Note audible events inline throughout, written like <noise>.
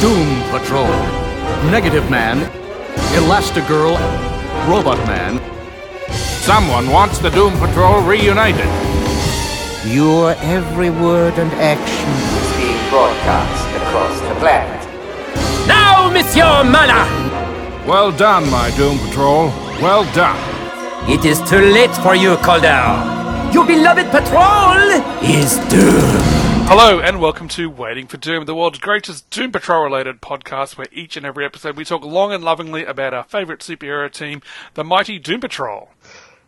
Doom Patrol, Negative Man, Elastigirl, Robot Man. Someone wants the Doom Patrol reunited. Your every word and action is being broadcast across the planet. Now, Monsieur Mallah! Well done, my Doom Patrol. Well done. It is too late for you, Calder. Your beloved patrol is doomed. Hello and welcome to Waiting for Doom, the world's greatest Doom Patrol related podcast where each and every episode we talk long and lovingly about our favourite superhero team, the mighty Doom Patrol.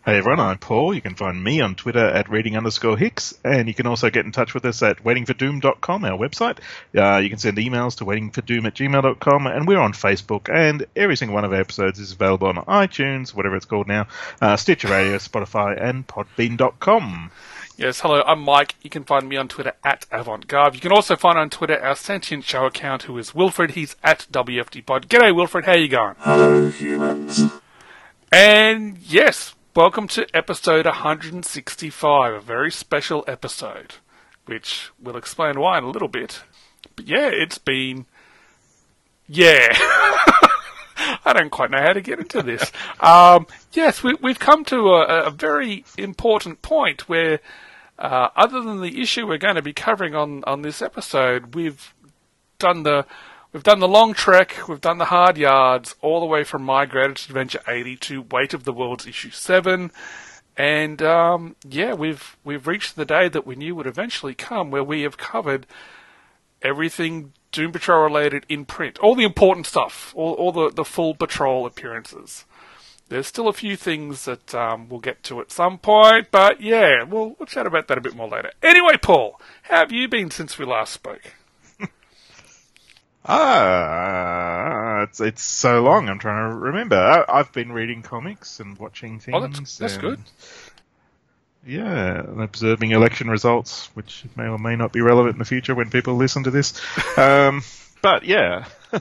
Hey everyone, I'm Paul. You can find me on Twitter at reading underscore Hicks, and you can also get in touch with us at waitingfordoom.com, our website. Uh, you can send emails to waitingfordoom at gmail.com, and we're on Facebook, and every single one of our episodes is available on iTunes, whatever it's called now, uh, Stitcher Radio, Spotify, and Podbean.com. Yes, hello, I'm Mike. You can find me on Twitter at AvantGarde. You can also find on Twitter our sentient show account, who is Wilfred. He's at WFDPod. G'day, Wilfred. How you going? Hello, humans. And yes, welcome to episode 165, a very special episode, which we'll explain why in a little bit. But yeah, it's been. Yeah. <laughs> I don't quite know how to get into this. <laughs> Um, yes, we, have come to a, a, very important point where, uh, other than the issue we're going to be covering on, on this episode, we've done the we've done the long trek, we've done the hard yards, all the way from My Greatest Adventure 80 to Weight of the Worlds issue seven, and um, yeah, we've we've reached the day that we knew would eventually come, where we have covered everything Doom Patrol related in print. All the important stuff, all, all the, the full patrol appearances. There's still a few things that um, we'll get to at some point, but yeah, we'll, we'll chat about that a bit more later. Anyway, Paul, how have you been since we last spoke? <laughs> Ah, it's it's so long. I'm trying to remember. I, have been reading comics and watching things. Oh, that's, that's and, good. Yeah, and observing election results, which may or may not be relevant in the future when people listen to this. <laughs> Um, but yeah, <laughs>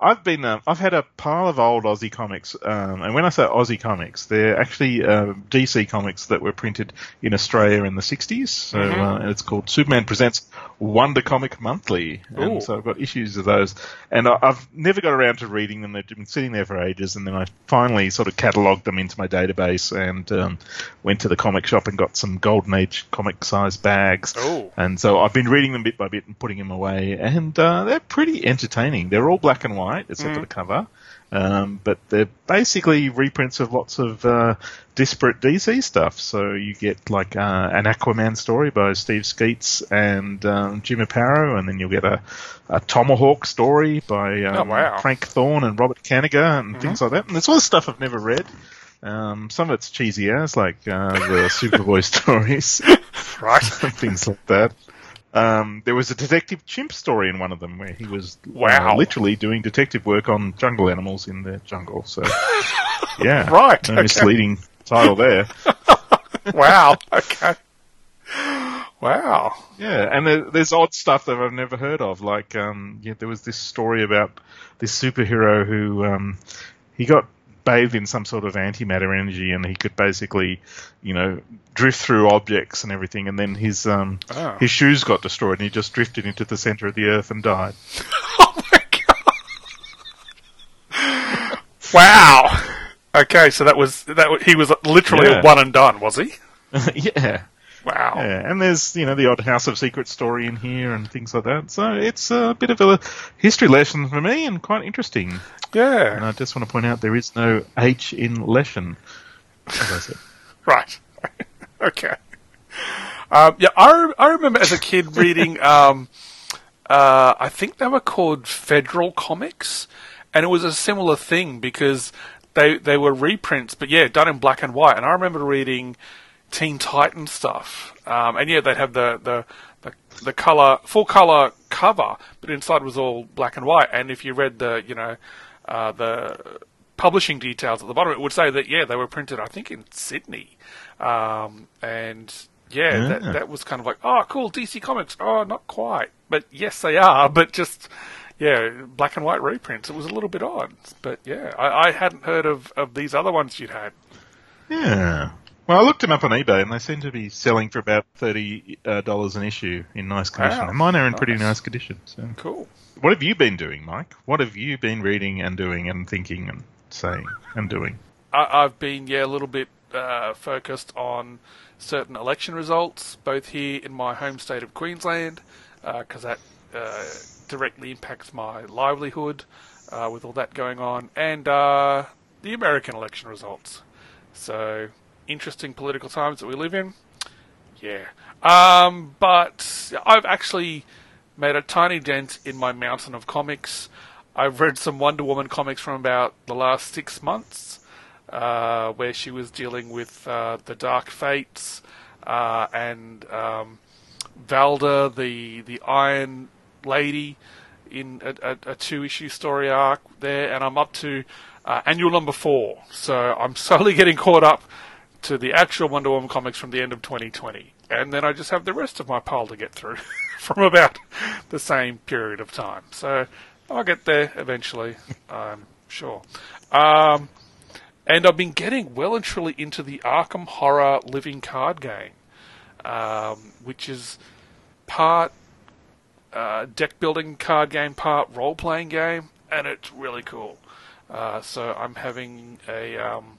I've been um, I've had a pile of old Aussie comics, um, and when I say Aussie comics, they're actually uh, DC comics that were printed in Australia in the '60s. So Mhm. uh, and it's called Superman Presents Wonder Comic Monthly, Ooh. and so I've got issues of those, and I- I've never got around to reading them. They've been sitting there for ages, and then I finally sort of catalogued them into my database and um, went to the comic shop and got some Golden Age comic size bags. Oh. And so I've been reading them bit by bit and putting them away, and uh, they're pretty entertaining. They're all black and white, except for the cover. Um, but they're basically reprints of lots of uh, disparate DC stuff. So you get like uh, an Aquaman story by Steve Skeates and um, Jim Aparo, and then you'll get a, a Tomahawk story by um, Oh, wow. Frank Thorne and Robert Kanigher and things like that. And it's all stuff I've never read. Um, some of it's cheesy as like uh, the <laughs> Superboy stories, Right. <laughs> things like that. Um, there was a Detective Chimp story in one of them where he was uh, literally doing detective work on jungle animals in the jungle. So, <laughs> yeah, Right, no okay. misleading title there. <laughs> wow. Okay. Wow. Yeah, and there, there's odd stuff that I've never heard of. Like, um, yeah, there was this story about this superhero who um, he got bathed in some sort of antimatter energy, and he could basically, you know, drift through objects and everything. And then his um, Oh. his shoes got destroyed, and he just drifted into the center of the earth and died. <laughs> oh my god! Wow. Okay, so that was that. He was literally Yeah. a one and done, was he? <laughs> yeah. Wow. Yeah, and there's you know the odd House of Secrets story in here and things like that. So it's a bit of a history lesson for me and quite interesting. Yeah. And I just want to point out there is no H in lesson, as I said. <laughs> Right. <laughs> okay. Um, yeah, I, I remember as a kid reading. <laughs> Um, uh, I think they were called Federal Comics, and it was a similar thing because they they were reprints, but yeah, done in black and white. And I remember reading Teen Titan stuff, um, and yeah, they'd have the the the, the color full color cover, but inside was all black and white. And if you read the you know uh, the publishing details at the bottom, it would say that yeah, they were printed I think in Sydney, um, and yeah, that that was kind of like oh cool DC Comics. Oh, not quite, but yes they are, <laughs> but just. Yeah, black and white reprints. It was a little bit odd, but yeah, I, I hadn't heard of, of these other ones you'd had. Yeah. Well, I looked them up on eBay, and they seem to be selling for about thirty uh, dollars an issue in nice condition. Wow. And mine are in pretty Nice. nice condition. So, Cool. what have you been doing, Mike? What have you been reading and doing and thinking and saying and doing? I, I've been yeah a little bit uh, focused on certain election results, both here in my home state of Queensland, because that uh, directly impacts my livelihood uh, with all that going on, and uh, the American election results. So interesting political times that we live in. Yeah, um, but I've actually made a tiny dent in my mountain of comics. I've read some Wonder Woman comics from about the last six months, uh, where she was dealing with uh, the Dark Fates uh, and um, Valda, the the Iron Lady, in a, a, a two issue story arc there, and I'm up to uh, annual number four. So I'm <laughs> slowly getting caught up to the actual Wonder Woman comics from the end of 2020, and then I just have the rest of my pile to get through <laughs> from about the same period of time. So I'll get there eventually, <laughs> I'm sure. Um, and I've been getting well and truly into the Arkham Horror living card game, um, which is part uh, deck building card game, part role playing game, and it's really cool. Uh, so I'm having a, um,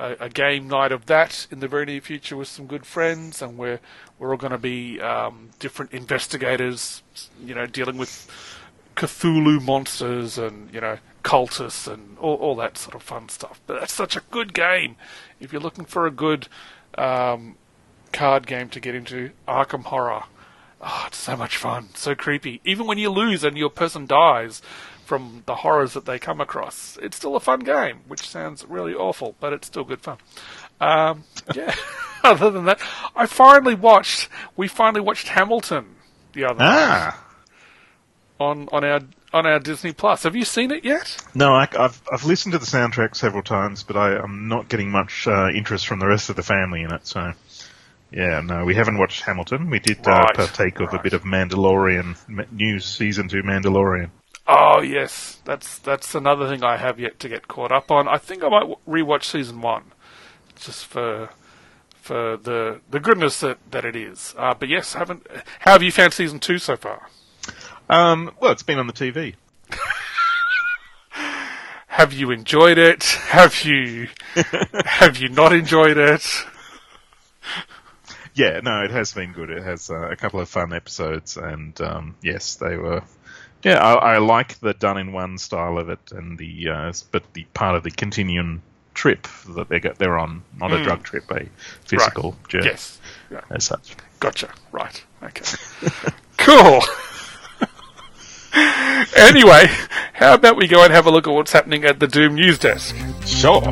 a a game night of that in the very near future with some good friends, and we're we're all going to be um, different investigators, you know, dealing with Cthulhu monsters and you know cultists and all, all that sort of fun stuff. But that's such a good game. If you're looking for a good um, card game to get into, Arkham Horror. Oh, it's so much fun, so creepy. Even when you lose and your person dies from the horrors that they come across, it's still a fun game, which sounds really awful, but it's still good fun. Um, yeah. <laughs> Other than that, I finally watched. We finally watched Hamilton the other night Ah, on on our on our Disney Plus. Have you seen it yet? no, I, have I've listened to the soundtrack several times, but I, I'm not getting much uh, interest from the rest of the family in it. So, yeah, no, we haven't watched Hamilton. We did uh, Right, partake of a bit of Mandalorian, new season two Mandalorian. Oh yes, that's that's another thing I have yet to get caught up on. I think I might rewatch season one, just for for the the goodness that, that it is. Uh, but yes, haven't. How have you found season two so far? Um, well, it's been on the TV. <laughs> Have you enjoyed it? Have you <laughs> have you not enjoyed it? Yeah, no, it has been good. It has uh, a couple of fun episodes, and um, yes, they were. Yeah, I, I like the done in one style of it, and the uh, but the part of the continuum trip that they got they're on, not a drug trip, a physical journey Yes. Yeah. as such. Gotcha. Right. Okay. <laughs> cool. <laughs> anyway, how about we go and have a look at what's happening at the Doom News Desk? Sure.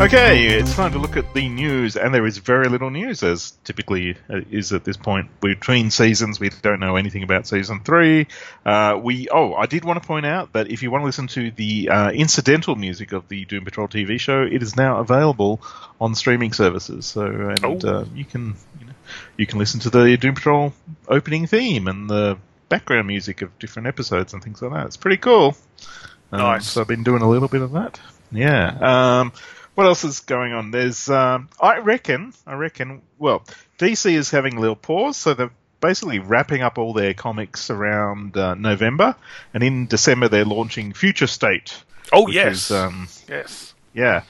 Okay, it's time to look at the news, and there is very little news, as typically uh, is at this point between seasons. We don't know anything about season three. Uh, we oh, I did want to point out that if you want to listen to the uh, incidental music of the Doom Patrol TV show, it is now available on streaming services. So, and Oh. uh, you can you, know, you can listen to the Doom Patrol opening theme and the background music of different episodes and things like that. It's pretty cool. Um, Nice. So I've been doing a little bit of that. Yeah. Um, what else is going on? There's, um, I reckon, I reckon. Well, DC is having a little pause, so they're basically wrapping up all their comics around uh, November, and in December they're launching Future State. Oh yes. is, um, yes. yeah.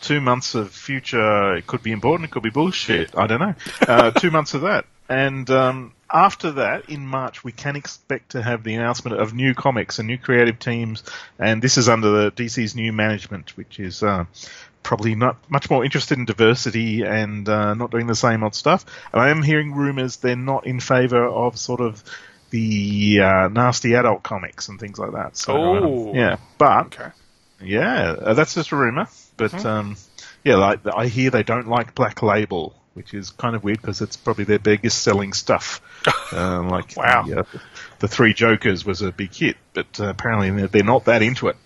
Two months of future. It could be important. It could be bullshit. I don't know. Uh, <laughs> two months of that, and um, after that, in March, we can expect to have the announcement of new comics and new creative teams. And this is under the DC's new management, which is uh, probably not much more interested in diversity and uh, not doing the same old stuff. And I am hearing rumors they're not in favor of sort of the uh, nasty adult comics and things like that. So, um, Oh. yeah, but Okay. yeah, uh, that's just a rumor. But um, yeah, like I hear they don't like Black Label, which is kind of weird because it's probably their biggest selling stuff. <laughs> uh, like Wow. the, uh, the Three Jokers was a big hit, but uh, apparently they're, they're not that into it.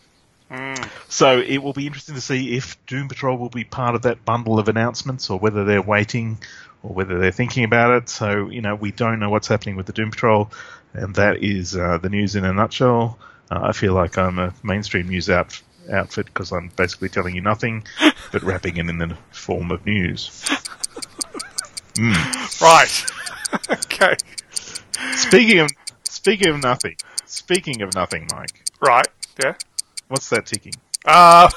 So it will be interesting to see if Doom Patrol will be part of that bundle of announcements, or whether they're waiting, or whether they're thinking about it. So you know, we don't know what's happening with the Doom Patrol, and that is uh, the news in a nutshell. Uh, I feel like I'm a mainstream news out- outfit because I'm basically telling you nothing, <laughs> but wrapping it in the form of news. Right. <laughs> okay. Speaking of speaking of nothing, speaking of nothing, Mike, Right. Yeah. What's that ticking? Uh,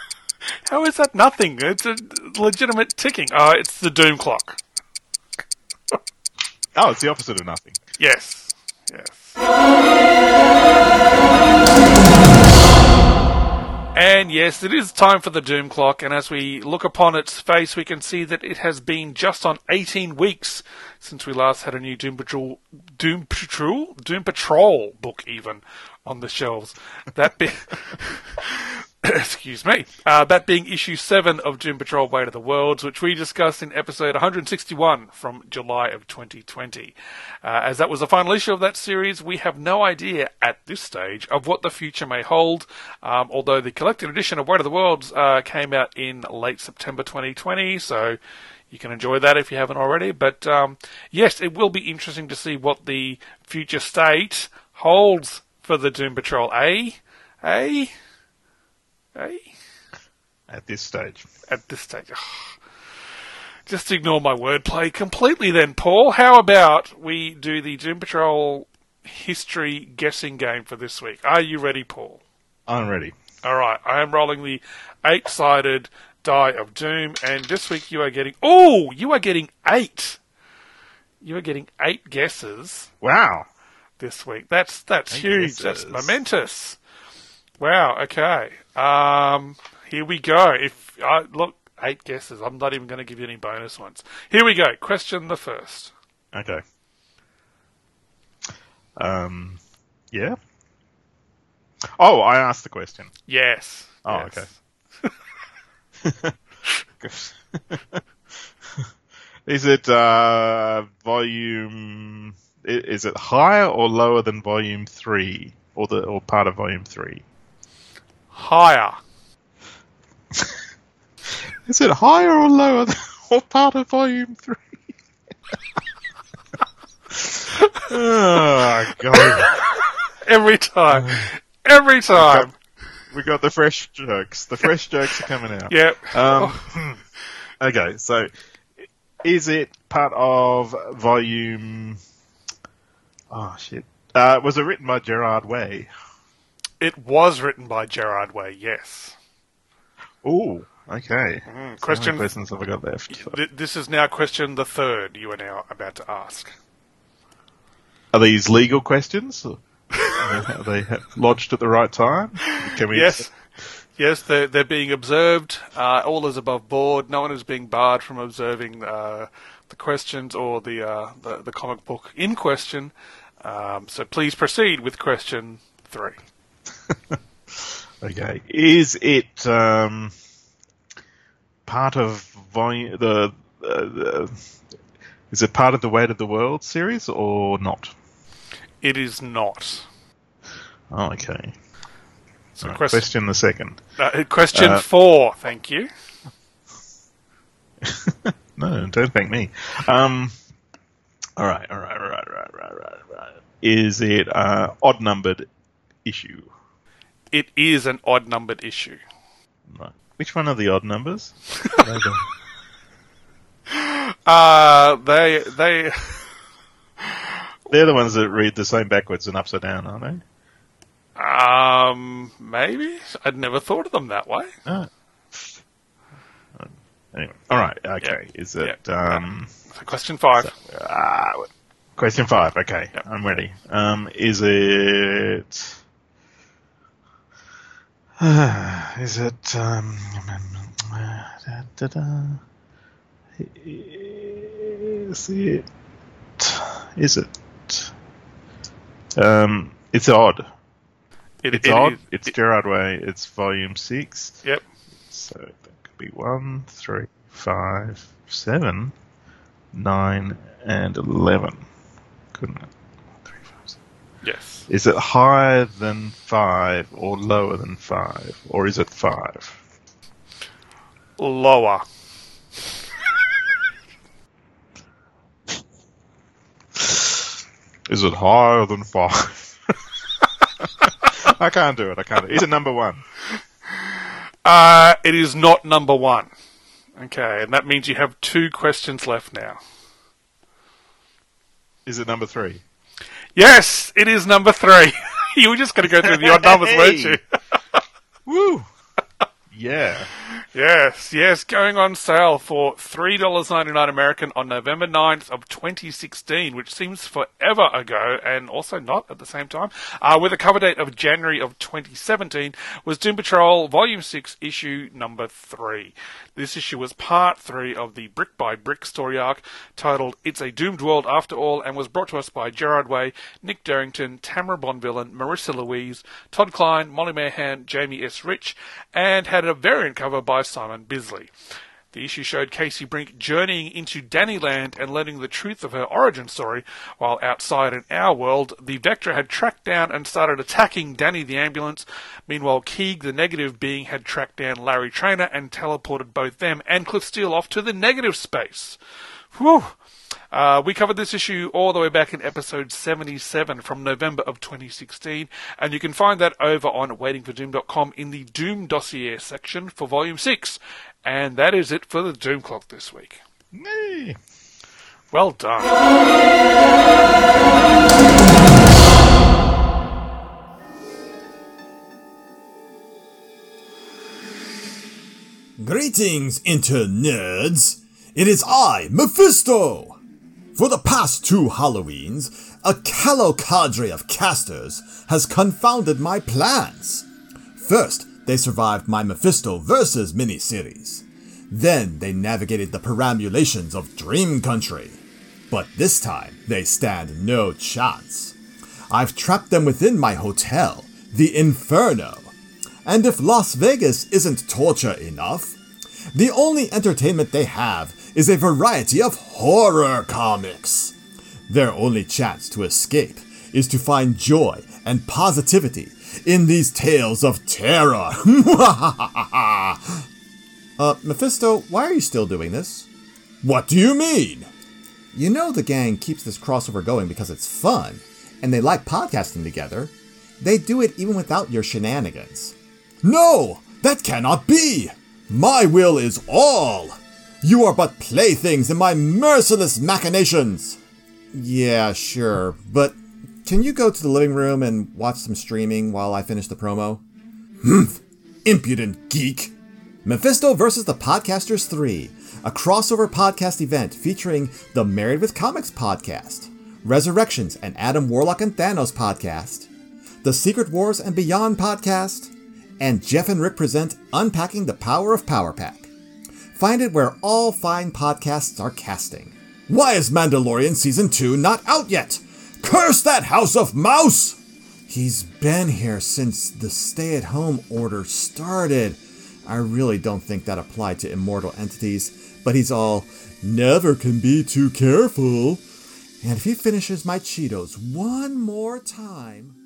<laughs> how is that nothing? It's a legitimate ticking. Oh, it's the doom clock. <laughs> Oh, it's the opposite of nothing. Yes. Yes. And yes, it is time for the Doom Clock, and as we look upon its face, we can see that it has been just on 18 weeks since we last had a new Doom Patrol, Doom Patrol, Doom Patrol book even on the shelves. That be, <laughs> <laughs> <coughs> excuse me, uh, that being issue 7 of Doom Patrol Weight of the Worlds, which we discussed in episode 161 from July of 2020. Uh, as that was the final issue of that series, we have no idea at this stage of what the future may hold, um, although the collected edition of Weight of the Worlds uh, came out in late September 2020, so you can enjoy that if you haven't already. But um, yes, it will be interesting to see what the future state holds for the Doom Patrol. A, a, a At this stage, at this stage. Just ignore my wordplay completely then, Paul. How about we do the Doom Patrol history guessing game for this week? Are you ready, Paul? I'm ready. Alright, I am rolling the eight sided die of doom, and this week you are getting. Oh! You are getting eight! You are getting eight guesses Wow. this week. That's that's Eight huge. That's momentous. Wow. Okay. Um, here we go. If I look, eight guesses. I'm not even going to give you any bonus ones. Here we go. Question the first. Okay. Um, yeah. Oh, I asked the question. Yes. Oh, Yes. <laughs> <laughs> is it uh, volume? Is it higher or lower than volume three, or the or part of volume three? Higher. <laughs> Is it higher or lower than, <laughs> or part of volume three? oh god, <laughs> Every time. Every time. we got the fresh jokes. The fresh jokes are coming out. Yep. Um, okay, so is it part of volume? Oh shit! Uh, was it written by Gerard Way? It was written by Gerard Way. Yes. Ooh, okay. So how many questions have I got left? Th- This is now question the third you are now about to ask. Are these legal questions? Are they lodged at the right time? Can we? Yes. Yes, they're, they're being observed. Uh, all is above board. No one is being barred from observing uh, the questions or the, uh, the the comic book in question. Um, so please proceed with question three. <laughs> Okay. Is it um, part of volume the, uh, the? Is it part of the Weight of the World series or not? It is not. Oh, okay. So Right, question question the second. uh, question uh, four. Thank you. <laughs> No, don't thank me. Um, all right, all right, all right, all right, all right, all right, all right. Is it uh, odd numbered issue? It is an odd numbered issue. Right. Which one are the odd numbers? <laughs> Uh, they they They're the ones that read the same backwards and upside down, aren't they? um maybe I'd never thought of them that way. Anyway, all right, okay. Is it Yeah. um, So question five. ah, question five? Okay, Yep. I'm ready. Um, is it? <sighs> is it? Um, da, da, da. Is it? Is it? Um, it's odd. It, It's it odd. is- it's it- Gerard Way. It's volume six. yep. So that could be one, three, five, seven, nine, and eleven. Couldn't it? Three, five, seven. Yes. Is it higher than five or lower than five? Or is it five? Lower. Is it higher than five? <laughs> I can't do it. I can't. Do it. Is it number one? Uh, it is not number one. Okay, and that means you have two questions left now. Is it number three? Yes, it is number three. <laughs> you were just going to go through the odd numbers, weren't you? <laughs> Woo! Yeah. Yes, yes, going on sale for $3.99 American on November 9th of 2016, which seems forever ago and also not at the same time. Uh, with a cover date of January of 2017 was Doom Patrol Volume 6 issue number 3. This issue was part 3 of the Brick by Brick story arc titled It's a Doomed World After All and was brought to us by Gerard Way, Nick Derington, Tamara Bonvillain, Marissa Louise, Todd Klein, Molly Mahan, Jamie S. Rich, and had a variant cover by Simon Bisley. The issue showed Casey Brink journeying into Dannyland and learning the truth of her origin story, while outside in our world, the Vector had tracked down and started attacking Danny the ambulance. Meanwhile, Keeg, the negative being, had tracked down Larry Trainer and teleported both them and Cliff Steele off to the negative space. Whew. Uh, we covered this issue all the way back in episode 77 from November of 2016, and you can find that over on waitingfordoom.com in the Doom dossier section for volume 6. And that is it for the Doom Clock this week. Yay. Well done. Greetings, inter-nerds! It is I, Mephisto! For the past two Halloweens, a callow cadre of casters has confounded my plans. First, they survived my Mephisto vs. miniseries. Then they navigated the perambulations of Dream Country. But this time, they stand no chance. I've trapped them within my hotel, the Inferno. And if Las Vegas isn't torture enough, the only entertainment they have is a variety of horror comics. Their only chance to escape is to find joy and positivity in these tales of terror. <laughs> uh, Mephisto, why are you still doing this? What do you mean? You know the gang keeps this crossover going because it's fun, and they like podcasting together. They do it even without your shenanigans. No! That cannot be! My will is all! You are but playthings in my merciless machinations! Yeah, sure, but can you go to the living room and watch some streaming while I finish the promo? Impudent geek! Mephisto vs. the Podcasters 3, a crossover podcast event featuring the Married with Comics podcast, Resurrections and Adam Warlock and Thanos podcast, the Secret Wars and Beyond podcast, and Jeff and Rick present Unpacking the Power of Power Pack. Find it where all fine podcasts are casting. Why is Mandalorian Season 2 not out yet? Curse that House of Mouse! He's been here since the stay at home order started. I really don't think that applied to immortal entities, but he's all, never can be too careful. And if he finishes my Cheetos one more time.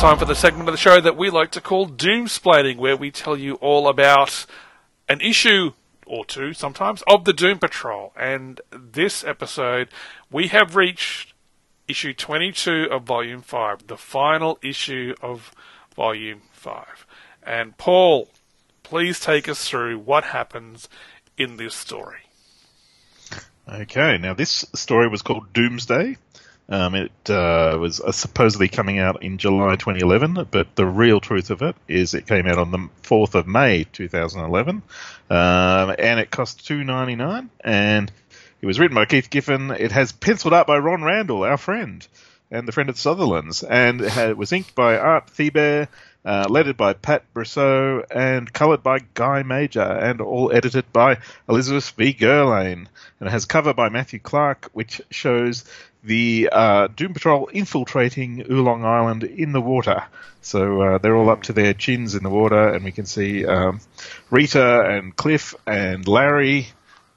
Time for the segment of the show that we like to call Doomsplaining, where we tell you all about an issue or two sometimes of the Doom Patrol. And this episode, we have reached issue 22 of Volume 5, the final issue of Volume 5. And Paul, please take us through what happens in this story. Okay, now this story was called Doomsday. Um, it uh, was uh, supposedly coming out in July 2011, but the real truth of it is it came out on the 4th of May 2011, um, and it cost 2.99. And it was written by Keith Giffen. It has penciled art by Ron Randall, our friend, and the friend of Sutherland's, and it, was inked by Art Thibert, uh, lettered by Pat Brosseau, and coloured by Guy Major, and all edited by Elizabeth V. Gehrlein. And it has cover by Matthew Clark, which shows the uh, Doom Patrol infiltrating Oolong Island in the water. So uh, they're all up to their chins in the water, and we can see um, Rita and Cliff and Larry.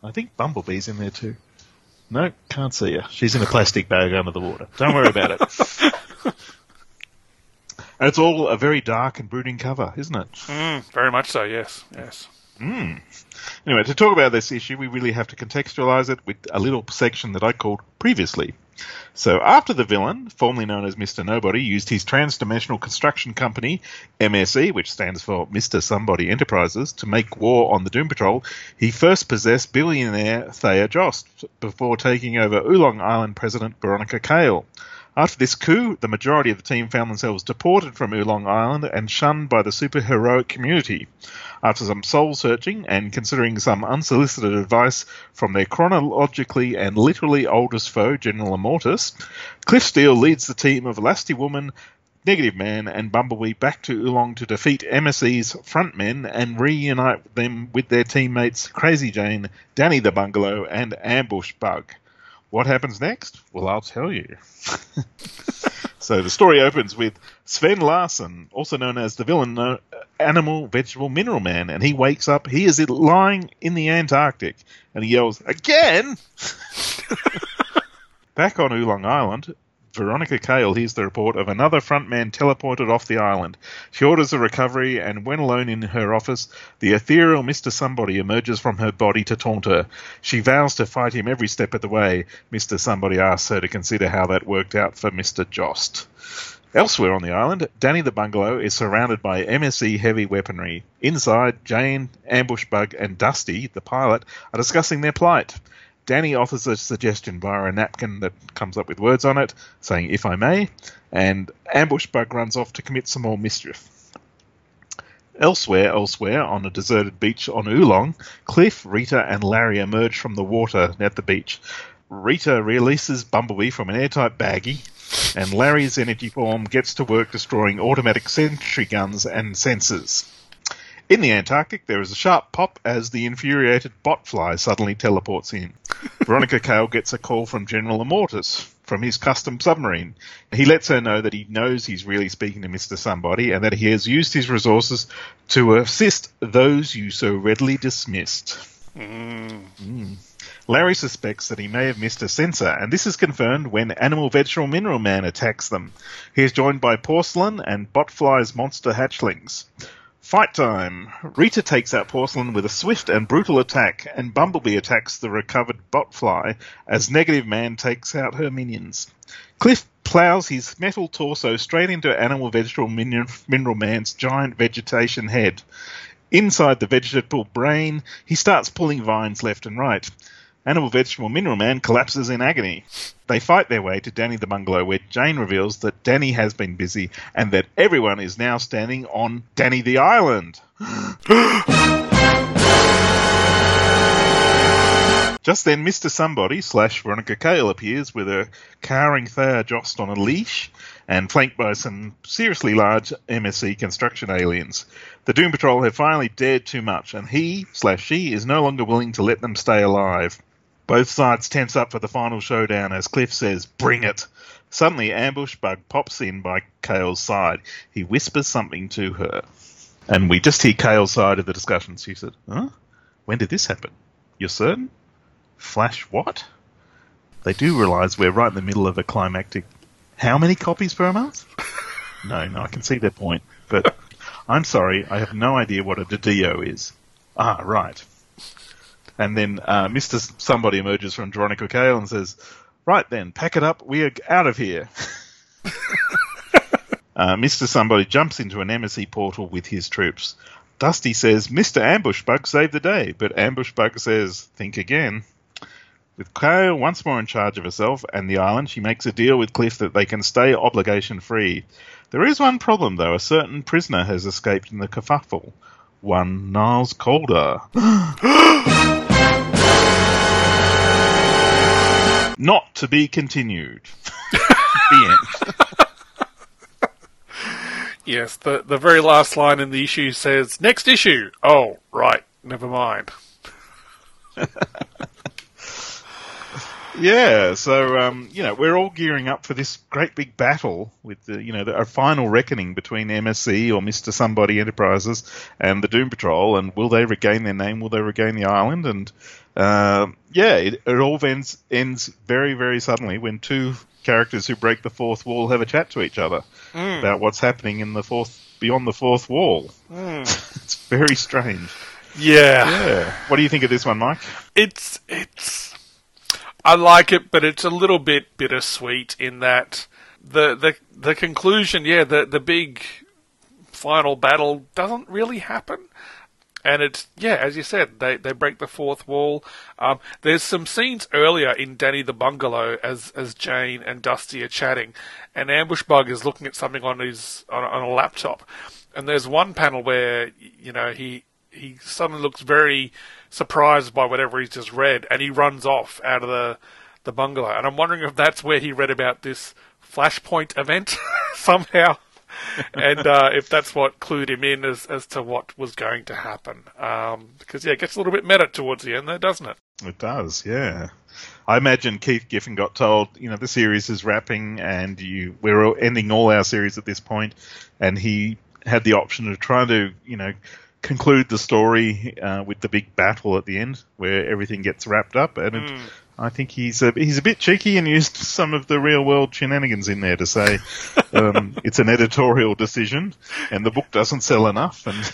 I think Bumblebee's in there too. No, can't see her. She's in a plastic bag under the water. Don't worry about it. and <laughs> it's all a very dark and brooding cover, isn't it? Mm, very much so. Yes. Yes. Anyway, to talk about this issue, we really have to contextualize it with a little section that I called previously. So, after the villain, formerly known as Mr. Nobody, used his transdimensional construction company, MSE, which stands for Mr. Somebody Enterprises, to make war on the Doom Patrol, he first possessed billionaire Thayer Jost before taking over Oolong Island President Veronica Cale. After this coup, the majority of the team found themselves deported from Oolong Island and shunned by the superheroic community. After some soul searching and considering some unsolicited advice from their chronologically and literally oldest foe, General Immortus, Cliff Steele leads the team of Elasti Woman, Negative Man, and Bumblebee back to Oolong to defeat MSE's frontmen and reunite them with their teammates Crazy Jane, Danny the Bungalow, and Ambush Bug. What happens next? Well, I'll tell you. <laughs> so the story opens with Sven Larsen, also known as the villain uh, Animal, Vegetable, Mineral Man, and he wakes up. He is lying in the Antarctic, and he yells, "Again!" <laughs> Back on Oolong Island, Veronica Cale hears the report of another frontman teleported off the island. She orders a recovery, and when alone in her office, the ethereal Mr. Somebody emerges from her body to taunt her. She vows to fight him every step of the way. Mr. Somebody asks her to consider how that worked out for Mr. Jost. Elsewhere on the island, Danny the Bungalow is surrounded by MSE heavy weaponry. Inside, Jane, Ambush Bug, and Dusty, the pilot, are discussing their plight. Danny offers a suggestion via a napkin that comes up with words on it, saying, if I may, and Ambush Bug runs off to commit some more mischief. Elsewhere, elsewhere, on a deserted beach on Oolong, Cliff, Rita, and Larry emerge from the water at the beach. Rita releases Bumblebee from an airtight baggie, and Larry's energy form gets to work destroying automatic sentry guns and sensors. In the Antarctic, there is a sharp pop as the infuriated botfly suddenly teleports in. <laughs> Veronica Cale gets a call from General Immortus from his custom submarine. He lets her know that he knows he's really speaking to Mr. Somebody and that he has used his resources to assist those you so readily dismissed. Mm. Larry suspects that he may have missed a sensor, and this is confirmed when Animal Vegetable Mineral Man attacks them. He is joined by Porcelain and Botfly's monster hatchlings. Fight time! Rita takes out Porcelain with a swift and brutal attack, and Bumblebee attacks the recovered Botfly as Negative Man takes out her minions. Cliff plows his metal torso straight into Animal Vegetable Min- Mineral Man's giant vegetation head. Inside the vegetable brain, he starts pulling vines left and right. Animal Vegetable Mineral Man collapses in agony. They fight their way to Danny the Bungalow, where Jane reveals that Danny has been busy and that everyone is now standing on Danny the Island. <gasps> Just then, Mr. Somebody slash Veronica Cale appears with a cowering Thayer Jost on a leash and flanked by some seriously large MSE construction aliens. The Doom Patrol have finally dared too much, and he slash she is no longer willing to let them stay alive. Both sides tense up for the final showdown as Cliff says, Bring it! Suddenly, Ambush Bug pops in by Cale's side. He whispers something to her. And we just hear Cale's side of the discussion. She said, Huh? When did this happen? You're certain? Flash what? They do realise we're right in the middle of a climactic. How many copies per month? <laughs> No, no, I can see their point. But I'm sorry, I have no idea what a Didio is. Ah, right. And then uh, Mr. Somebody emerges from Veronica Cale and says, Right then, pack it up, we are out of here. uh, Mr. Somebody jumps into an embassy portal with his troops. Dusty says, Mr. Ambushbug saved the day, but Ambushbug says, Think again. With Cale once more in charge of herself and the island, she makes a deal with Cliff that they can stay obligation free. There is one problem, though. A certain prisoner has escaped in the kerfuffle. One Niles Calder. Not to be continued. <laughs> the end. Yes, the the very last line in the issue says next issue. Oh, right, never mind. <laughs> Yeah, so um, you know we're all gearing up for this great big battle with the you know the, a final reckoning between MSE or Mister Somebody Enterprises and the Doom Patrol, and will they regain their name? Will they regain the island? And uh, yeah, it, it all ends ends very very suddenly when two characters who break the fourth wall have a chat to each other about what's happening in the fourth beyond the fourth wall. <laughs> it's very strange. Yeah. Yeah. What do you think of this one, Mike? It's it's I like it, but it's a little bit bittersweet in that the the the conclusion, yeah, the the big final battle doesn't really happen. And it's yeah, as you said, they they break the fourth wall. Um, there's some scenes earlier in Danny the Bungalow as as Jane and Dusty are chatting, and Ambush Bug is looking at something on his on, on a laptop, and there's one panel where you know he he suddenly looks very surprised by whatever he's just read, and he runs off out of the the bungalow. And I'm wondering if that's where he read about this Flashpoint event <laughs> somehow, and uh, if that's what clued him in as as to what was going to happen. Um, because yeah, it gets a little bit meta towards the end there, doesn't it? It does, yeah. I imagine Keith Giffen got told, you know, the series is wrapping and you we're ending all our series at this point, and he had the option of trying to, you know, conclude the story uh, with the big battle at the end where everything gets wrapped up, and it, I think he's a, he's a bit cheeky and used <laughs> some of the real world shenanigans in there to say <laughs> um, it's an editorial decision and the book doesn't sell enough, and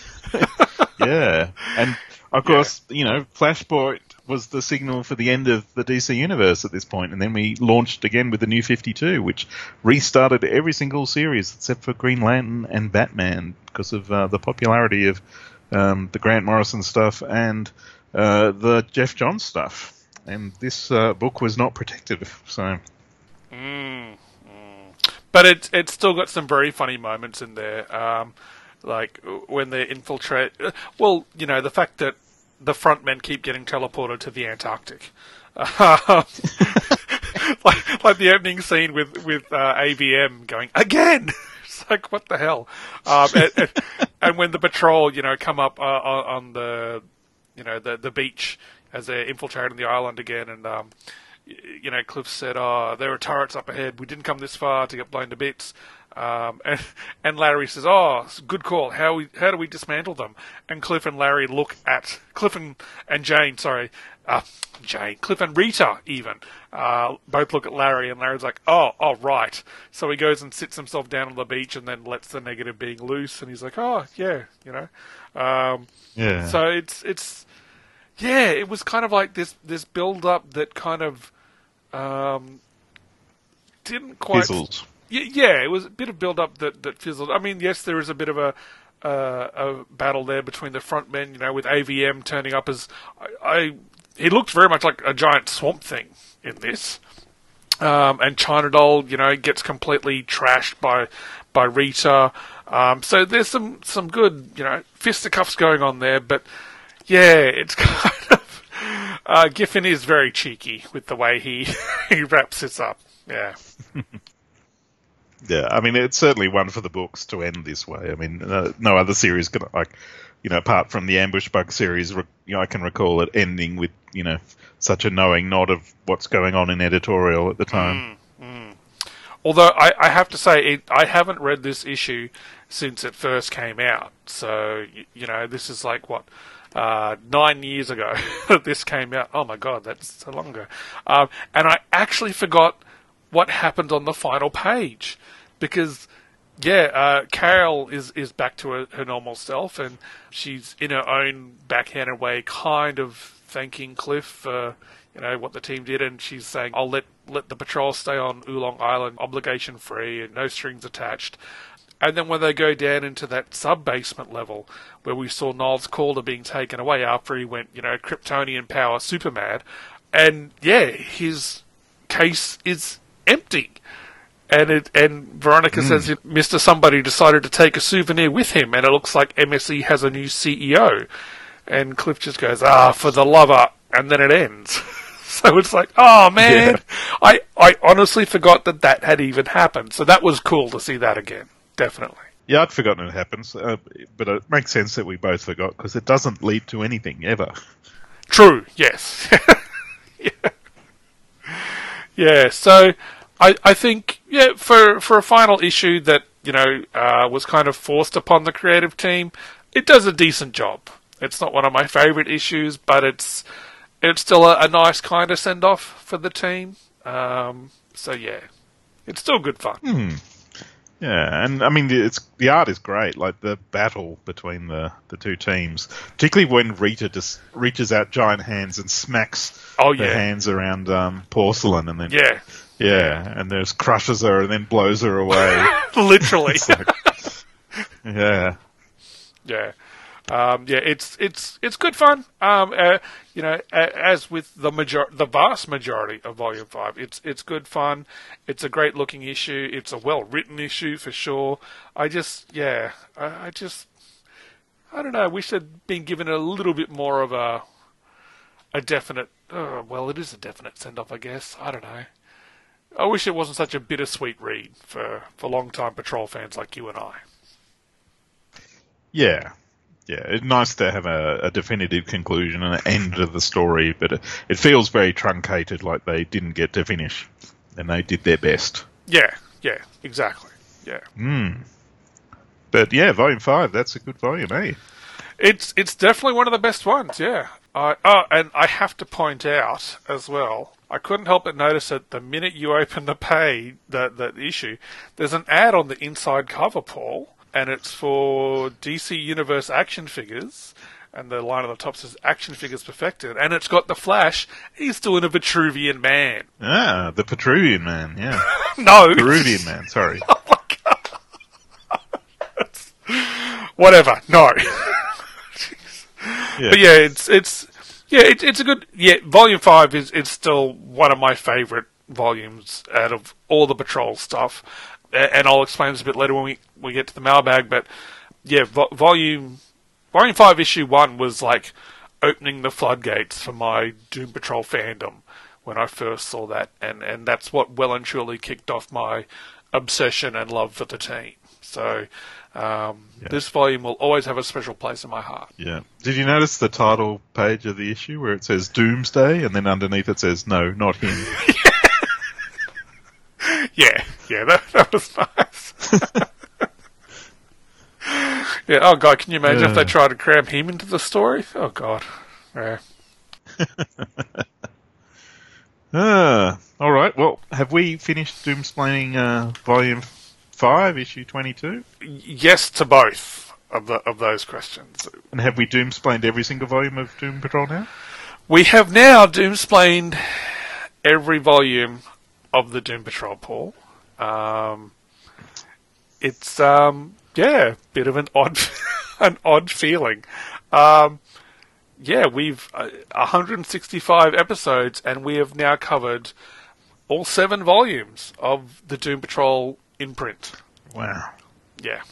<laughs> yeah, and of course, you know, Flashpoint was the signal for the end of the DC universe at this point, and then we launched again with the New Fifty Two, which restarted every single series except for Green Lantern and Batman because of uh, the popularity of um, the Grant Morrison stuff and uh, the Geoff Johns stuff. And this uh, book was not protected, so but it's it's still got some very funny moments in there. Um, like when they infiltrate. uh, Well, you know the fact that the front men keep getting teleported to the Antarctic. <laughs> Like, like the opening scene with with uh, AVM going again. Like what the hell? Um, and, and, <laughs> and when the patrol, you know, come up uh, on on the you know the the beach as they're infiltrating the island again, and um, you know, Cliff said, "Oh, there are turrets up ahead. We didn't come this far to get blown to bits." Um, <laughs> and and Larry says, "Oh, good call. How we how do we dismantle them?" And Cliff and Larry look at Cliff and, and Jane. Sorry, uh, Jane, Cliff and Rita even uh, both look at Larry, and Larry's like, "Oh, oh, right." So he goes and sits himself down on the beach, and then lets the negative being loose, and he's like, "Oh, yeah," you know. Um, yeah. so it's it's yeah, it was kind of like this this build up that kind of um, didn't quite Fizzled. Y- yeah, it was a bit of build up that that fizzled. I mean, yes, there is a bit of a uh, a battle there between the front men, you know, with AVM turning up as I, I he looked very much like a giant swamp thing in this. Um, and China Doll, you know, gets completely trashed by by Rita. Um, so there's some some good, you know, fisticuffs going on there, but yeah, it's <laughs> kind of uh, Giffen is very cheeky with the way he <laughs> he wraps this up. Yeah. <laughs> Yeah, I mean, it's certainly one for the books to end this way. I mean, uh, no other series can, like, you know, apart from the Ambush Bug series, re- you know, I can recall it ending with, you know, such a knowing nod of what's going on in editorial at the time. Although I, I have to say, it, I haven't read this issue since it first came out. So, y- you know, this is like, what, uh, nine years ago <laughs> that this came out. Oh my god, that's so long ago. Um, and I actually forgot what happened on the final page. Because, yeah, uh, Carol is, is back to her, her normal self and she's in her own backhanded way kind of thanking Cliff for you know what the team did, and she's saying, "I'll let let the patrol stay on Oolong Island, obligation free, and no strings attached." And then when they go down into that sub basement level where we saw Niles Calder being taken away after he went, you know, Kryptonian power super mad, and yeah, his case is empty. And it and Veronica says Mr. Somebody decided to take a souvenir with him, and it looks like MSE has a new CEO. And Cliff just goes, "Ah, for the lover," and then it ends. <laughs> so it's like, oh man, I I honestly forgot that that had even happened. So that was cool to see that again. Definitely. Yeah, I'd forgotten it happens, uh, but it makes sense that we both forgot because it doesn't lead to anything ever. True. Yes. <laughs> Yeah, yeah. so I, I think yeah for for a final issue that you know uh, was kind of forced upon the creative team, it does a decent job. It's not one of my favorite issues, but it's it's still a, a nice kind of send off for the team. Um, so yeah, it's still good fun. Yeah, and I mean the- it's the art is great. Like the battle between the, the two teams, particularly when Rita just reaches out giant hands and smacks Oh, her yeah. hands around um, porcelain, and then Yeah, yeah, and there's crushes her and then blows her away. <laughs> literally. Like- <laughs> yeah, Yeah, um, yeah, it's it's it's good fun. Um, uh, you know, as with the major, the vast majority of Volume Five, it's it's good fun. It's a great looking issue. It's a well written issue for sure. I just, yeah, I, I just, I don't know. I wish I'd been given a little bit more of a a definite. Uh, well, it is a definite send off, I guess. I don't know. I wish it wasn't such a bittersweet read for for long time patrol fans like you and I. yeah, yeah. It's nice to have a, a definitive conclusion and an end to the story, but it, it feels very truncated, like they didn't get to finish, and they did their best. Yeah, yeah, exactly. Yeah. But yeah, volume five, that's a good volume, eh? It's it's definitely one of the best ones, yeah. I oh, and I have to point out as well. I couldn't help but notice that the minute you open the page, the the issue, there's an ad on the inside cover, Paul, and it's for DC Universe action figures. And the line on the top says "Action Figures Perfected," and it's got the Flash. He's doing a Vitruvian man. Ah, the Petruvian man, yeah. <laughs> No, Peruvian man, sorry. <laughs> oh my god. whatever. No. <laughs> Yeah. But yeah, it's it's yeah, it, it's a good yeah. Volume five is it's still one of my favorite volumes out of all the patrol stuff, and I'll explain this a bit later when we we get to the mailbag. But yeah, vo- volume volume five issue one was like opening the floodgates for my Doom Patrol fandom when I first saw that, and and that's what well and truly kicked off my obsession and love for the team. So. Um, This volume will always have a special place in my heart. Yeah. Did you notice the title page of the issue where it says Doomsday and then underneath it says no, not him? <laughs> Yeah, yeah, that, <laughs> that was nice. <laughs> yeah, oh god, can you imagine if they tried to cram him into the story? Oh god. Yeah. <laughs> ah, all right. Well, have we finished Doomsplaining uh, Volume 5, Issue 22? Yes to both of the of those questions. And have we Doomsplained every single volume of Doom Patrol now? We have now doomsplained every volume of the Doom Patrol, Paul. Um, it's um, yeah, bit of an odd, <laughs> an odd feeling. Um, yeah, we've uh, 165 episodes, and we have now covered all seven volumes of the Doom Patrol imprint. Wow. Yeah,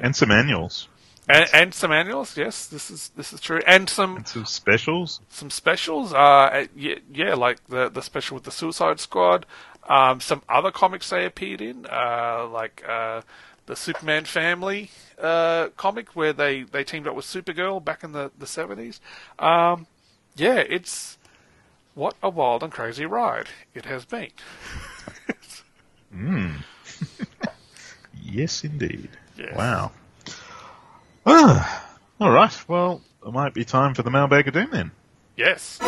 And some annuals. and, and some annuals. Yes, this is this is true, and some And some specials. some specials. Uh, yeah, yeah, like the the special with the Suicide Squad. Um, some other comics they appeared in, uh, like uh, the Superman Family uh, comic, where they, they teamed up with Supergirl back in the the seventies. Um, yeah, it's what a wild and crazy ride it has been. <laughs> <laughs> Yes, indeed. Yes. Wow. Ah, all right. Well, it might be time for the mailbag of doom then. Yes.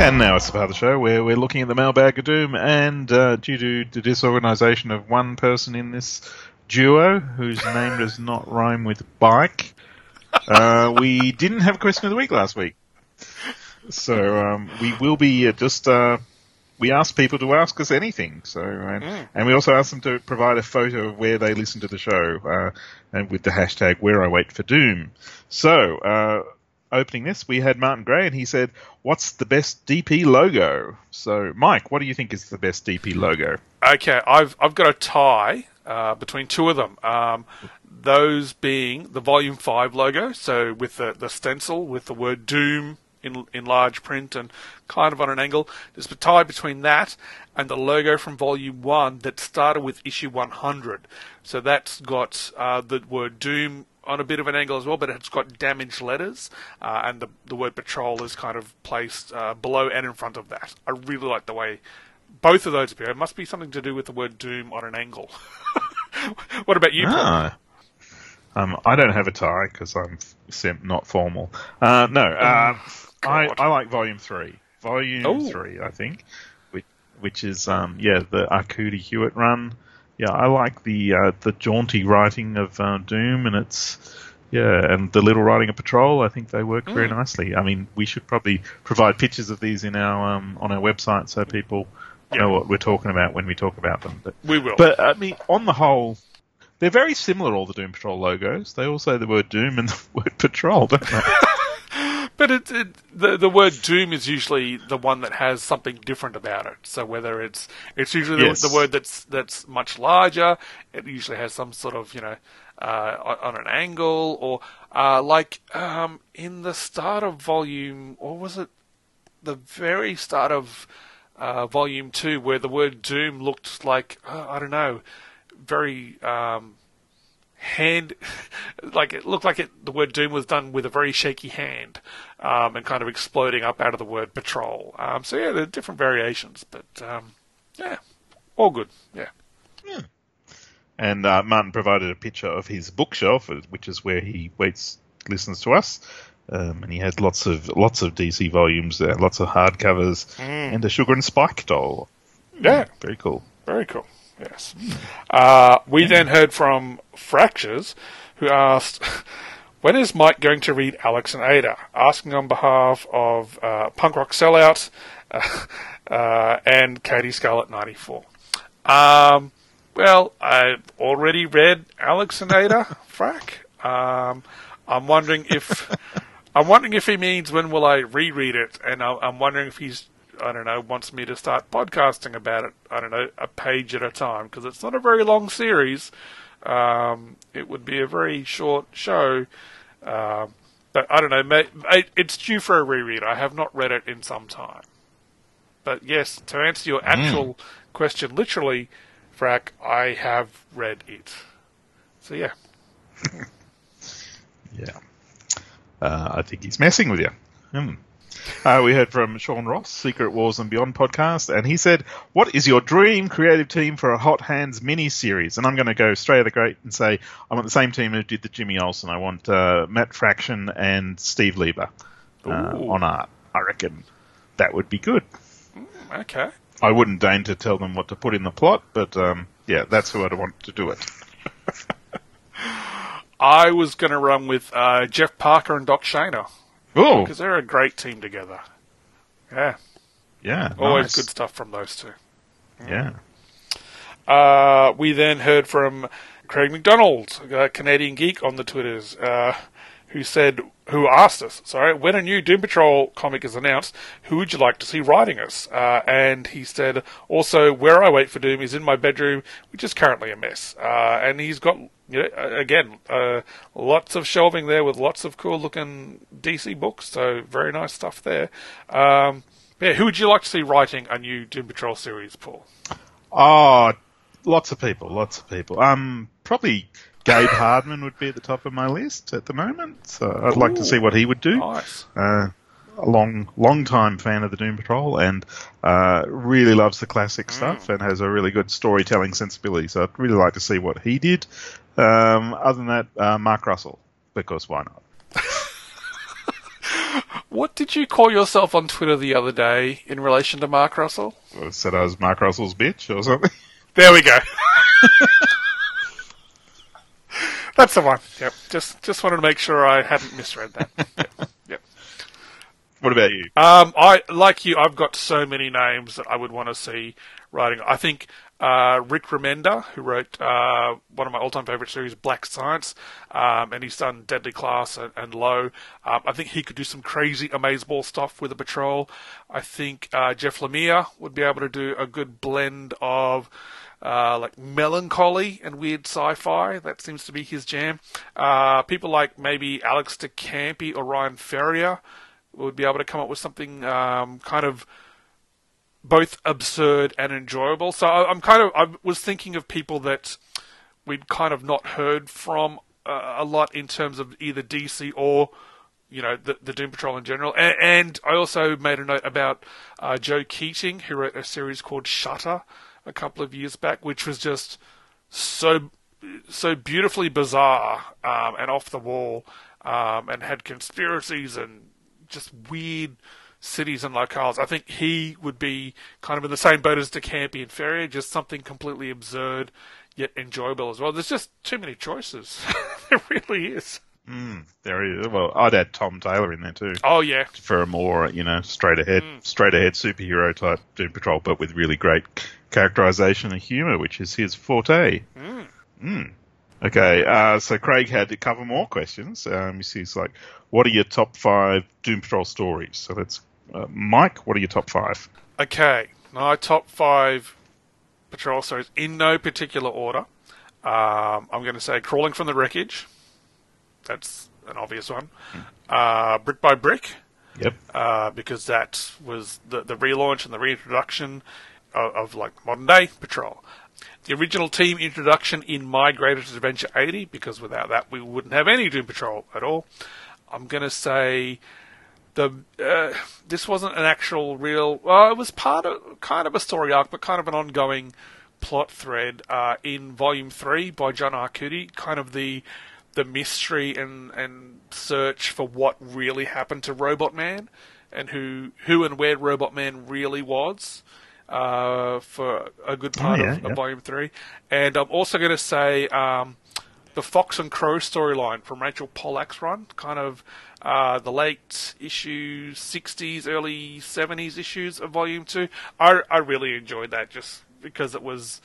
And now it's the part of the show where we're looking at the mailbag of doom, and uh, due to the disorganisation of one person in this duo, whose name does not rhyme with bike, uh, we didn't have a question of the week last week. So um, we will be uh, just. Uh, we asked people to ask us anything. So and, and we also asked them to provide a photo of where they listen to the show, uh, and with the hashtag Where I Wait for Doom. So. Uh, opening this, we had Martin Gray, and he said, "What's the best DP logo?" So, Mike, what do you think is the best DP logo? Okay, I've I've got a tie uh, between two of them. Um, those being the Volume Five logo, so with the, the stencil with the word Doom in in large print and kind of on an angle. There's a tie between that and the logo from Volume One that started with issue 100. So that's got uh, the word Doom on a bit of an angle as well, but it's got damaged letters, uh, and the the word patrol is kind of placed uh, below and in front of that. I really like the way both of those appear. It must be something to do with the word doom on an angle. <laughs> what about you? Ah. Um, I don't have a tie because I'm not formal. Uh, no, uh, I, I like Volume Three. Volume Oh. Three, I think, which, which is um, yeah the Arcudi Hewitt run. Yeah, I like the uh, the jaunty writing of uh, Doom, and it's yeah, and the little writing of Patrol. I think they work very nicely. I mean, we should probably provide pictures of these in our um, on our website so people know what we're talking about when we talk about them. But We will. but I mean, on the whole, they're very similar. All the Doom Patrol logos. They all say the word Doom and <laughs> the word Patrol, don't they? <laughs> But it, it, the the word doom is usually the one that has something different about it. So whether it's it's usually Yes. the, the word that's that's much larger, it usually has some sort of you know uh, on an angle or uh, like um, in the start of volume or was it the very start of uh, volume two where the word doom looked like uh, I don't know very um, hand like it looked like it the word doom was done with a very shaky hand um, and kind of exploding up out of the word patrol um, so yeah there are different variations but um, yeah all good yeah and uh, Martin provided a picture of his bookshelf, uh, which is where he waits, listens to us. Um, and he has lots of lots of DC volumes there, lots of hardcovers, and a Sugar and Spike doll. yeah Very cool. Very cool. Yes. Uh, we then heard from Fractures, who asked, <laughs> "When is Mike going to read Alex and Ada?" Asking on behalf of uh, Punk Rock Sellout <laughs> uh, and Katie ninety four. Um, well, I've already read Alex and Ada, <laughs> Frack. Um, I'm wondering if I'm wondering if he means when will I reread it, and I'm wondering if he's I don't know wants me to start podcasting about it. I don't know a page at a time because it's not a very long series. Um, it would be a very short show. Um, but I don't know. May, I- it's due for a reread. I have not read it in some time. But yes, to answer your actual question, literally, Frack, I have read it. So yeah. <laughs> Yeah. Uh, I think he's messing with you. Hmm. Uh, we heard from Sean Ross, Secret Wars and Beyond podcast, and he said, What is your dream creative team for a Hot Hands mini series? And I'm going to go straight at the great and say, I want the same team who did the Jimmy Olsen. I want uh, Matt Fraction and Steve Lieber uh, on art. I reckon that would be good. Okay. I wouldn't deign to tell them what to put in the plot, but um, yeah, that's who I'd want to do it. <laughs> I was going to run with uh, Jeff Parker and Doc Shaner Oh, because they're a great team together. Yeah, yeah, always nice. good stuff from those two. Yeah. Uh, we then heard from Craig McDonald, a Canadian geek, on the Twitters, uh, who said, who asked us, sorry, when a new Doom Patrol comic is announced, who would you like to see writing us? Uh, and he said, also, where I wait for Doom is in my bedroom, which is currently a mess. Uh, and he's got, you know, again, uh, lots of shelving there with lots of cool looking DC books, so very nice stuff there. Um, yeah, who would you like to see writing a new Doom Patrol series, Paul? Oh, lots of people, lots of people. Um, probably Gabe Hardman would be at the top of my list at the moment. So I'd like to see what he would do. Nice. Uh, a long, long time fan of the Doom Patrol and uh, really loves the classic stuff and has a really good storytelling sensibility. So I'd really like to see what he did. Um, other than that, uh, Mark Russell, because why not? <laughs> What did you call yourself on Twitter the other day in relation to Mark Russell? I said I was Mark Russell's bitch or something. There we go. <laughs> That's the one. Yep. Just just wanted to make sure I hadn't misread that. Yep. <laughs> yep. What about you? Um, I like you. I've got so many names that I would want to see writing. I think uh, Rick Remender, who wrote uh, one of my all-time favorite series, Black Science, um, and he's done Deadly Class and, and Low. Um, I think he could do some crazy amazeball stuff with the Patrol. I think uh, Jeff Lemire would be able to do a good blend of. Uh, like melancholy and weird sci-fi. That seems to be his jam. Uh, people like maybe Alex de Campi or Ryan Ferrier would be able to come up with something um, kind of both absurd and enjoyable. So I, I'm kind of I was thinking of people that we'd kind of not heard from uh, a lot in terms of either DC or you know the, the Doom Patrol in general. And, and I also made a note about uh, Joe Keatinge, who wrote a series called Shutter a couple of years back, which was just so so beautifully bizarre um, and off the wall, um, and had conspiracies and just weird cities and locales. I think he would be kind of in the same boat as de Campi and Ferrier, just something completely absurd yet enjoyable as well. There's just too many choices. <laughs> there really is. Mm, there is. Well, I'd add Tom Taylor in there too. Oh yeah, for a more you know straight ahead, mm. straight ahead superhero type Doom Patrol, but with really great characterization and humor, which is his forte. Mm. Mm. Okay, uh, so Craig had a couple more questions. Um, he's like, "What are your top five Doom Patrol stories?" So let's, uh, Mike, what are your top five? Okay, my top five Patrol stories in no particular order. Um, I'm going to say "Crawling from the Wreckage." That's an obvious one. Mm. Uh, brick by Brick. Yep. Uh, because that was the the relaunch and the reintroduction of, of like modern day Patrol the original team introduction in My Greatest Adventure 80, because without that we wouldn't have any Doom Patrol at all. I'm going to say the uh, this wasn't an actual real. Well, it was part of kind of a story arc, but kind of an ongoing plot thread uh, in Volume Three by John Arcudi. Kind of the the mystery and and search for what really happened to Robot Man and who who and where Robot Man really was uh, for a good part oh, yeah, of, yeah. of, Volume 3. And I'm also going to say um, the Fox and Crow storyline from Rachel Pollack's run, kind of uh, the late issues, 60s, early 70s issues of Volume 2. I, I really enjoyed that just because it was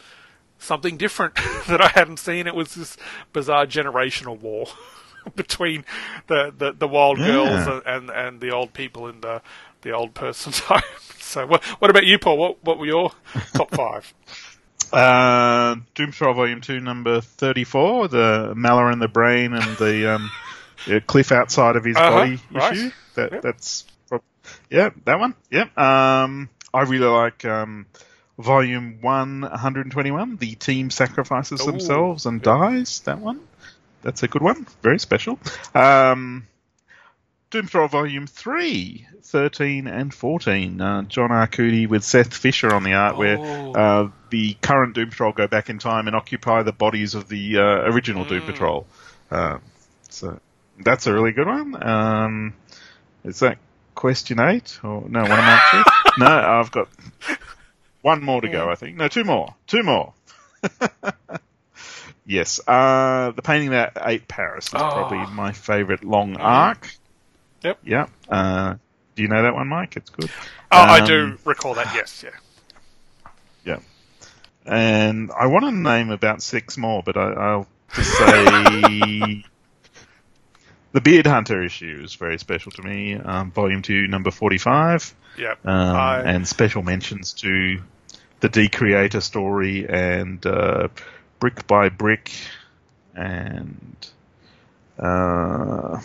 something different <laughs> that I hadn't seen. It was this bizarre generational war. <laughs> between the, the, the wild yeah. girls and, and, the old people in the the old person's <laughs> home. So, what, what about you, Paul? What, what were your top five? Uh, Doom Patrol Volume 2, number 34, the Mallah and the Brain and the um, cliff outside of his uh-huh, body right. issue. That, yep. That's, yeah, that one. Yeah, Um, I really like um, Volume 1, 121, The Team Sacrifices Ooh, Themselves and. Dies. That one. That's a good one. Very special. Um, Doom Patrol Volume 3, 13 and 14. Uh, John Arcudi with Seth Fisher on the art, oh. where uh, the current Doom Patrol go back in time and occupy the bodies of the uh, original mm. Doom Patrol. Um, so that's a really good one. Um, is that question eight? Or no, one am <laughs> I no, I've got one more to go, I think. No, two more. Two more. <laughs> yes. Uh, the painting that ate Paris is oh. probably my favourite long mm. arc. Yep. Yeah. Uh, do you know that one, Mike? It's good. Oh, um, I do um, recall that. Yes. Yeah. Yeah. And I want to name about six more, but I, will just say <laughs> the Beard Hunter issue is very special to me. Um, volume two, number forty-five. Yeah. Um, I... And special mentions to the Decreator story and uh, Brick by Brick and. Uh,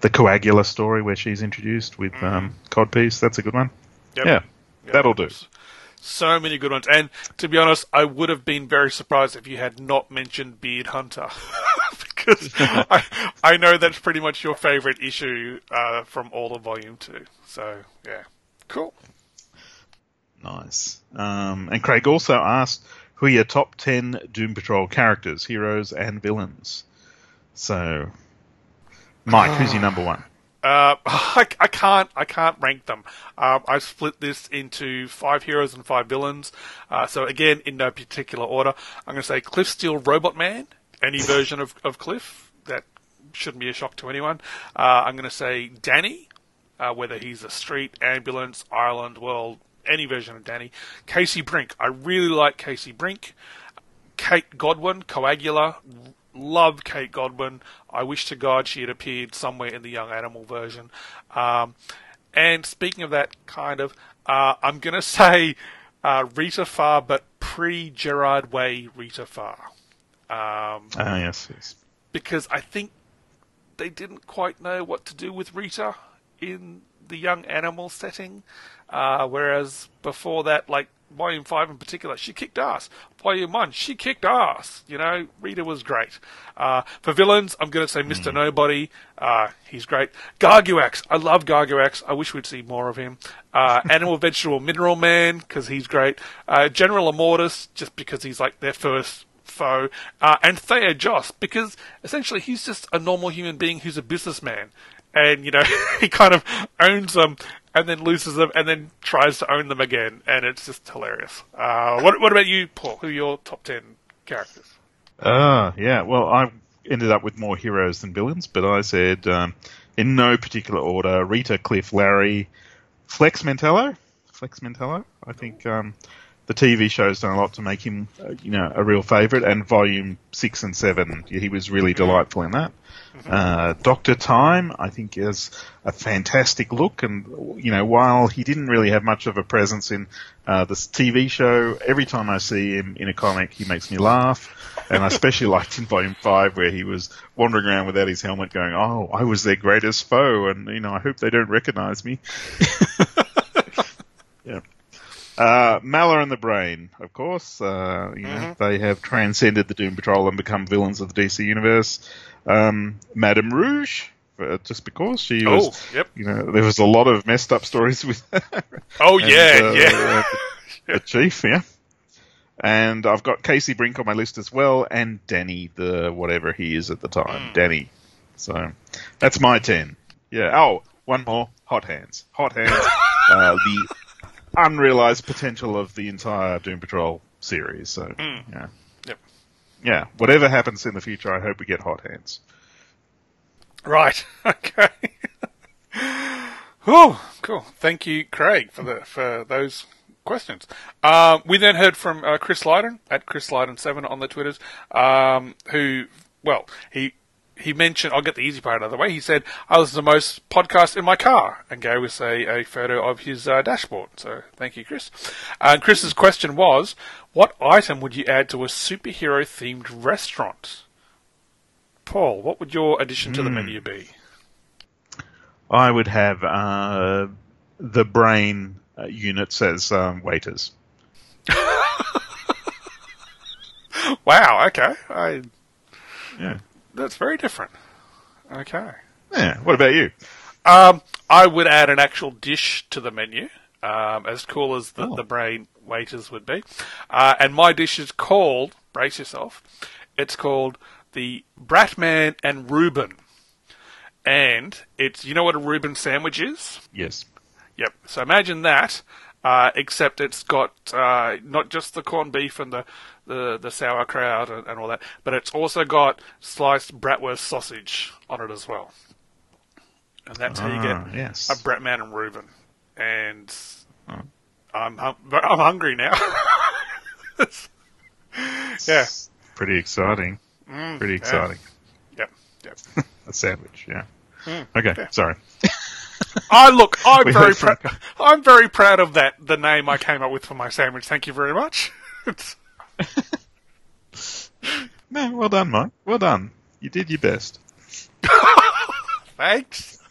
the Coagula story where she's introduced with mm. um, Codpiece. That's a good one. Yep. Yeah, yep. that'll do. So many good ones. And to be honest, I would have been very surprised if you had not mentioned Beard Hunter. <laughs> because <laughs> I, I know that's pretty much your favorite issue uh, from all of Volume 2. So, yeah. Cool. Nice. Um, and Craig also asked who are your top 10 Doom Patrol characters, heroes, and villains? So, Mike, who's your number one? <sighs> Uh, I, I, can't I can't rank them. Um, I split this into five heroes and five villains. Uh, so again, in no particular order, I'm going to say Cliff Steele, Robot Man, any version of, of Cliff. That shouldn't be a shock to anyone. Uh, I'm going to say Danny, uh, whether he's a street, ambulance, Ireland, world, any version of Danny. Casey Brink, I really like Casey Brink. Kate Godwin, Coagula, love Kate Godwin. I wish to God she had appeared somewhere in the Young Animal version. Um, and speaking of that, kind of, uh, I'm going <laughs> to say uh, Rita Farr, but pre Gerard Way Rita Farr. Um, ah, yes, yes. Because I think they didn't quite know what to do with Rita in the Young Animal setting. Uh, whereas before that, like Volume 5 in particular, she kicked ass. Volume 1, she kicked ass. You know, Rita was great. Uh, for villains, I'm going to say Mr. Nobody. Uh, he's great. Garguax, I love Garguax. I wish we'd see more of him. Uh, <laughs> Animal, Vegetable, Mineral Man, because he's great. Uh, General Immortus, just because he's like their first foe. Uh, and Thayer Jost, because essentially he's just a normal human being who's a businessman. And, you know, <laughs> he kind of owns them and then loses them and then tries to own them again. And it's just hilarious. Uh, what, what about you, Paul? Who are your top 10 characters? Ah, yeah. Well, I ended up with more heroes than villains, but I said um, in no particular order: Rita, Cliff, Larry, Flex Mentello. Flex Mentello. I think um, the TV show's done a lot to make him, uh, you know, a real favourite. And Volume Six and Seven, he was really delightful in that. Uh, Doctor Time, I think, is a fantastic look, and you know, while he didn't really have much of a presence in uh, this TV show, every time I see him in a comic, he makes me laugh. And I <laughs> especially liked in Volume Five where he was wandering around without his helmet, going, "Oh, I was their greatest foe," and you know, I hope they don't recognize me. <laughs> yeah. Uh, Mallah and the Brain, of course. Uh, you know, they have transcended the Doom Patrol and become villains of the DC universe. Um, Madame Rouge, uh, just because she was, Oh, yep. you know, there was a lot of messed up stories with her. Oh, And, yeah, uh, yeah. the, <laughs> chief, yeah. And I've got Casey Brink on my list as well, and Danny, the whatever he is at the time, Danny. So that's my ten. Yeah. Oh, one more. Hot Hands. Hot Hands. <laughs> uh, the unrealized potential of the entire Doom Patrol series. So yeah. Yep. Yeah. Whatever happens in the future, I hope we get Hot Hands. Right. <laughs> Okay. oh, cool. Thank you, Craig, for the for those questions. Um, we then heard from uh, Chris Lydon at Chris Lydon seven on the Twitters, um, who, well, he he mentioned. I'll get the easy part out of the way. He said I listen to most podcasts in my car, and gave us a, a photo of his uh, dashboard. So thank you, Chris. Uh, Chris's question was, what item would you add to a superhero themed restaurant? Paul, what would your addition to the menu be? I would have uh, the brain uh, units as um, waiters. <laughs> Wow. Okay. I, Yeah. That's very different. Okay. Yeah. What about you? Um, I would add an actual dish to the menu, um, as cool as the, Oh. the brain waiters would be. Uh, and my dish is called, brace yourself, it's called the Bratman and Reuben. And it's, you know what a Reuben sandwich is? Yes. Yep. So imagine that, uh, except it's got uh, not just the corned beef and the, the, the sauerkraut and, and all that, but it's also got sliced bratwurst sausage on it as well. And that's how you Ah, get yes. a Bratman and Reuben. And I'm hum- I'm hungry now. <laughs> yeah. Pretty exciting. Pretty exciting. Yep. Yep. <laughs> A sandwich, yeah. okay, sorry. <laughs> I look. I'm We very proud. I'm very proud of that. The name I came up with for my sandwich. Thank you very much. <laughs> No, well done, Mike. Well done. You did your best. <laughs> Thanks. <laughs>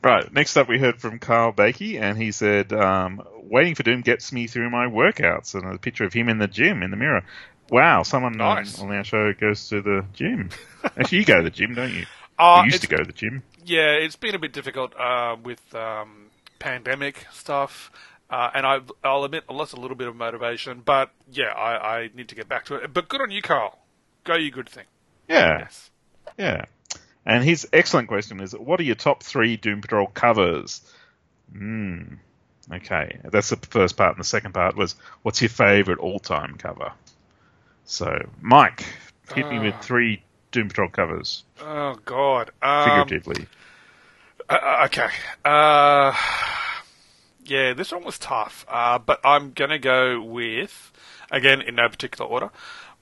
Right, next up we heard from Carl Bakey, and he said, um, waiting for Doom gets me through my workouts, and a picture of him in the gym, in the mirror. Wow, someone on- Nice. on, our show goes to the gym. Actually, you go to the gym, don't you? Uh, you used to go to the gym. Yeah, it's been a bit difficult uh, with um, pandemic stuff, uh, and I, I'll admit I lost a little bit of motivation. But yeah, I, I need to get back to it. But good on you, Carl. Go, you good thing. Yeah, Yes. yeah. And his excellent question is, what are your top three Doom Patrol covers? Hmm. Okay, that's the first part, and the second part was, what's your favourite all-time cover? So, Mike, hit me with three Doom Patrol covers, Oh God. Um, figuratively. Uh, okay. Uh, yeah, this one was tough, uh, but I'm gonna go with again in no particular order.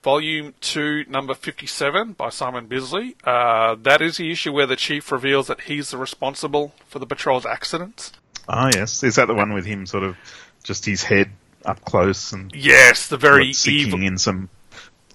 Volume two, number fifty-seven by Simon Bisley. Uh, that is the issue where the chief reveals that he's the responsible for the patrol's accidents. Ah, yes. Is that the one with him sort of just his head up close and Yes, the very evil. in some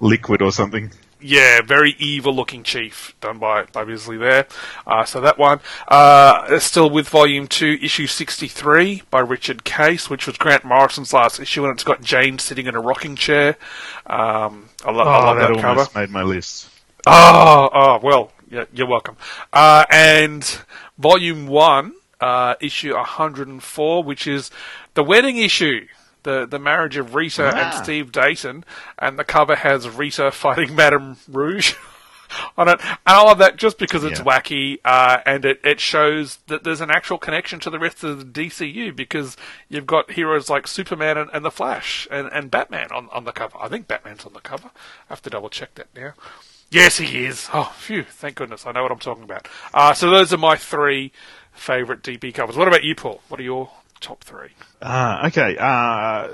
liquid or something? Yeah, very evil looking chief done by, by Bisley there. Uh, so that one. Uh, still with volume 2, issue 63 by Richard Case, which was Grant Morrison's last issue, and it's got Jane sitting in a rocking chair. Um, I, lo- I Oh, love that that, cover. made my list. Oh, oh, well, yeah, you're welcome. Uh, and volume 1, uh, issue 104, which is the wedding issue. The, the marriage of Rita and Ah. Steve Dayton, and the cover has Rita fighting <laughs> Madame Rouge <laughs> on it. And I love that just because it's Yeah. wacky, uh, and it, it shows that there's an actual connection to the rest of the DCU because you've got heroes like Superman and, and the Flash and, and Batman on, on the cover. I think Batman's on the cover. I have to double check that now. Yes, he is. Oh, phew! Thank goodness, I know what I'm talking about. Uh, so those are my three favourite DP covers. What about you, Paul? What are your top three? Uh, okay. Uh,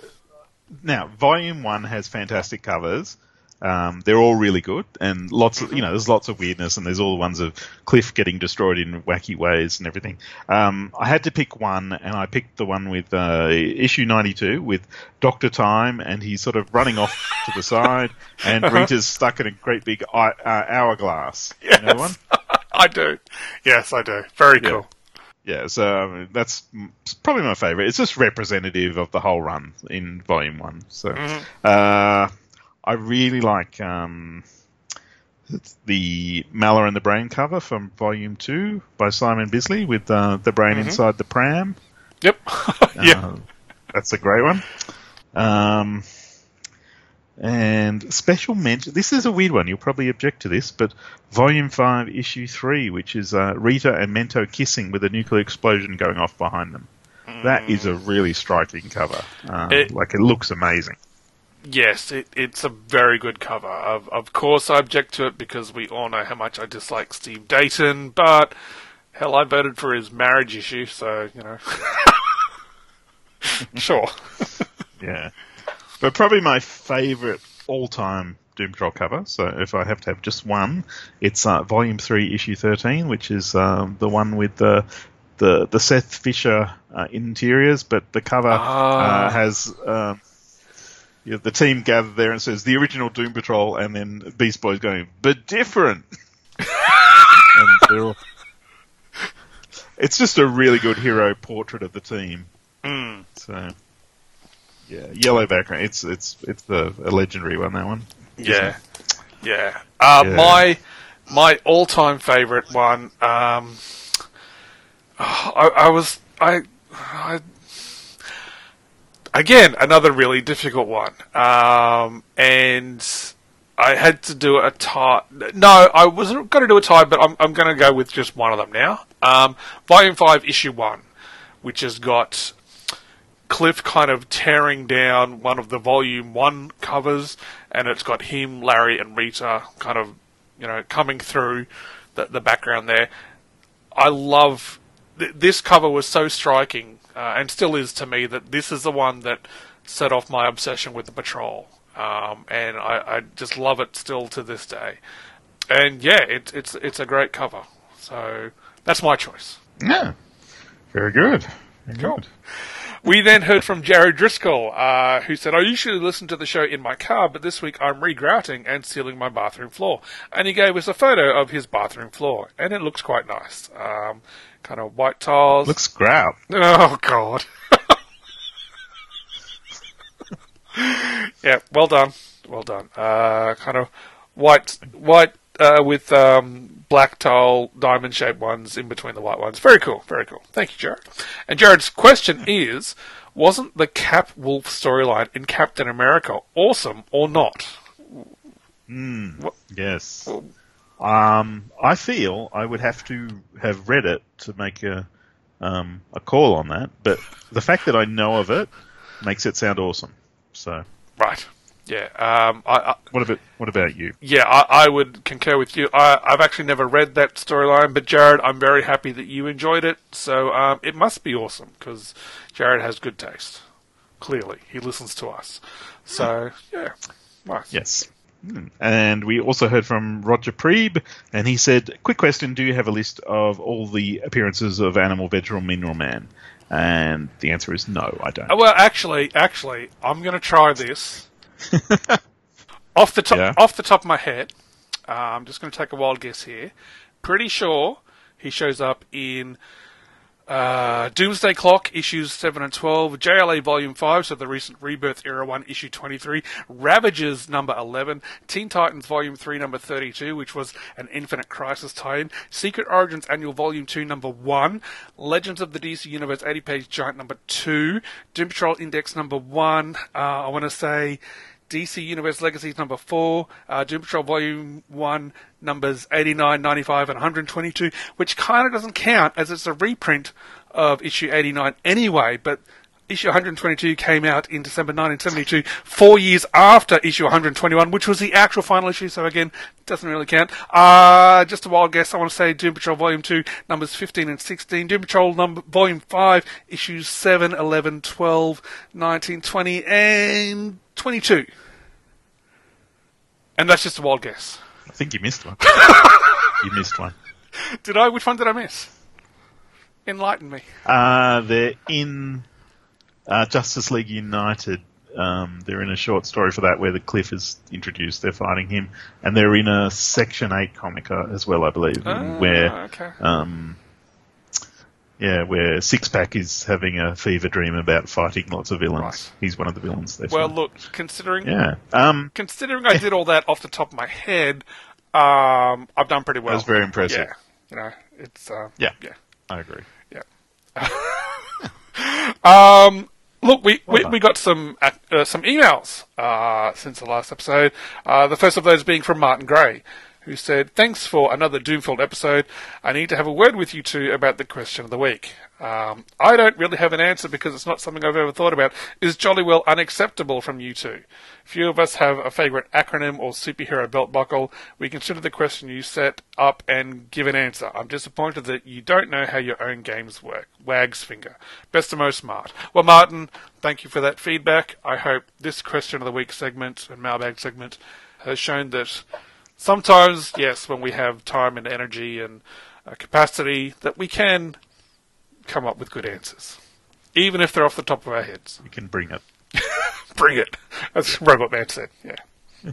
now, Volume One has fantastic covers. Um, they're all really good, and lots of you know. There's lots of weirdness, and there's all the ones of Cliff getting destroyed in wacky ways and everything. Um, I had to pick one, and I picked the one with uh, issue 92 with Doctor Time, and he's sort of running off to the side, <laughs> and Rita's stuck in a great big eye, uh, hourglass. You know one? <laughs> I do. Yes, I do. Very Yeah. cool. Yeah, so um, that's probably my favourite. It's just representative of the whole run in Volume One. So uh, I really like um, the Mallah and the Brain cover from Volume Two by Simon Bisley with uh, the brain inside the pram. Yep. <laughs> yeah. Uh, that's a great one. Um, and special mention. This is a weird one. You'll probably object to this, but Volume Five, Issue Three, which is uh, Rita and Mento kissing with a nuclear explosion going off behind them. That is a really striking cover. Uh, It- like it looks amazing. Yes, it, it's a very good cover. Of, of course, I object to it because we all know how much I dislike Steve Dayton, but hell, I voted for his marriage issue, so, you know. <laughs> sure. <laughs> Yeah, but probably my favourite all-time Doom Patrol cover. So if I have to have just one, it's uh, Volume Three, Issue Thirteen, which is um, the one with the the the Seth Fisher uh, interiors, but the cover Ah. uh, has. Um, yeah, the team gathered there and says the original Doom Patrol, and then Beast Boy's going, but different. <laughs> all... It's just a really good hero portrait of the team. Mm. So, yeah, yellow background. It's it's it's the a legendary one. That one. Yeah. Yeah. Uh, Yeah. My my all time favourite one. Um, I, I was I, I again another really difficult one. Um, and I had to do a tie. No, I wasn't going to do a tie, but I'm I'm going to go with just one of them now. Um, Volume five, issue one, which has got Cliff kind of tearing down one of the volume one covers, and it's got him, Larry, and Rita kind of, you know, coming through the, the background there. I love th- this cover was so striking, uh, and still is to me, that this is the one that set off my obsession with the patrol, um, and I, I just love it still to this day. And yeah, it's it's it's a great cover. So that's my choice. Yeah, very good. Very Cool. good. We then heard from Jared Driscoll, uh, who said, I usually listen to the show in my car, but this week I'm regrouting and sealing my bathroom floor. And he gave us a photo of his bathroom floor, and it looks quite nice. Um, kind of white tiles. Looks grout. Oh, God. <laughs> yeah, well done. Well done. Uh, kind of white, white, uh, with, um, black tile, diamond shaped ones in between the white ones. Very cool. Very cool. Thank you, Jared. And Jared's question is, wasn't the Cap Wolf storyline in Captain America awesome or not? Yes. Um, I feel I would have to have read it to make a um, a call on that, but the fact that I know of it makes it sound awesome. So, Right. Yeah. Um, I, I, what about what about you? yeah, I, I would concur with you. I, I've actually never read that storyline, but Jared, I'm very happy that you enjoyed it. So um, it must be awesome because Jared has good taste. Clearly, he listens to us. So yeah, nice. Yes. Hmm. And we also heard from Roger Preeb, and he said, "Quick question: Do you have a list of all the appearances of Animal, Vegetable, Mineral Man?" And the answer is no, I don't. Uh, Well, actually, actually, I'm going to try this <laughs> off the top Yeah. off the top of my head. Uh, I'm just going to take a wild guess here. Pretty sure he shows up in uh, Doomsday Clock, issues 7 and 12, JLA Volume 5, so the recent Rebirth Era 1, issue 23, Ravagers, number 11, Teen Titans Volume 3, number 32, which was an Infinite Crisis tie-in, Secret Origins Annual Volume 2, number 1, Legends of the DC Universe 80 page giant number 2, Doom Patrol Index number 1, uh, I want to say DC Universe Legacies number 4, uh, Doom Patrol Volume 1, numbers 89, 95, and 122, which kind of doesn't count as it's a reprint of issue 89 anyway, but issue 122 came out in December 1972, four years after issue 121, which was the actual final issue, so again, doesn't really count. Uh, just a wild guess, I want to say Doom Patrol Volume 2, numbers 15 and 16, Doom Patrol number, Volume 5, issues 7, 11, 12, 19, 20, and 22. And that's just a wild guess. I think you missed one. <laughs> you missed one. Did I? Which one did I miss? Enlighten me. Uh, they're in uh, Justice League United. Um, they're in a short story for that where the Cliff is introduced. They're fighting him, and they're in a Section Eight comic uh, as well, I believe, Ah, where okay. um, yeah, where Six Pack is having a fever dream about fighting lots of villains. Right. He's one of the villains. Well, look, considering yeah. Um, considering I did all that off the top of my head, um, I've done pretty well. was very impressive. Yeah, you know, it's uh, yeah, yeah, I agree. yeah. <laughs> um, look, we, we, we got some uh, some emails uh, since the last episode. Uh, the first of those being from Martin Gray, who said, "Thanks for another Doomfilled episode. I need to have a word with you two about the question of the week. Um, I don't really have an answer because it's not something I've ever thought about. Is jolly well unacceptable from you two? Few of us have a favourite acronym or superhero belt buckle. We consider the question you set up and give an answer. I'm disappointed that you don't know how your own games work. Wags finger. Best of most smart. Well, Martin, thank you for that feedback. I hope this question of the week segment and mailbag segment has shown that sometimes, yes, when we have time and energy and uh, capacity, that we can come up with good answers, even if they're off the top of our heads. We can bring it. <laughs> Bring it, as Robot Man said. Yeah.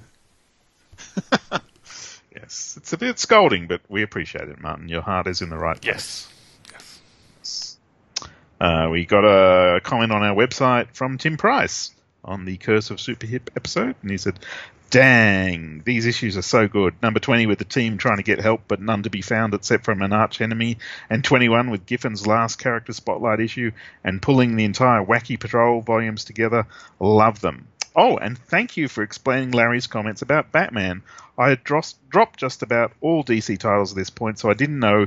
<laughs> Yes, it's a bit scolding, but we appreciate it, Martin. Your heart is in the right place. Yes. Yes. Uh, we got a comment on our website from Tim Price on the Curse of Super Hip episode, and he said, Dang, these issues are so good. Number 20 with the team trying to get help, but none to be found except from an arch enemy, and 21 with Giffen's last character spotlight issue, and pulling the entire Wacky Patrol volumes together. Love them. Oh, and thank you for explaining Larry's comments about Batman. I had dros- dropped just about all DC titles at this point, so I didn't know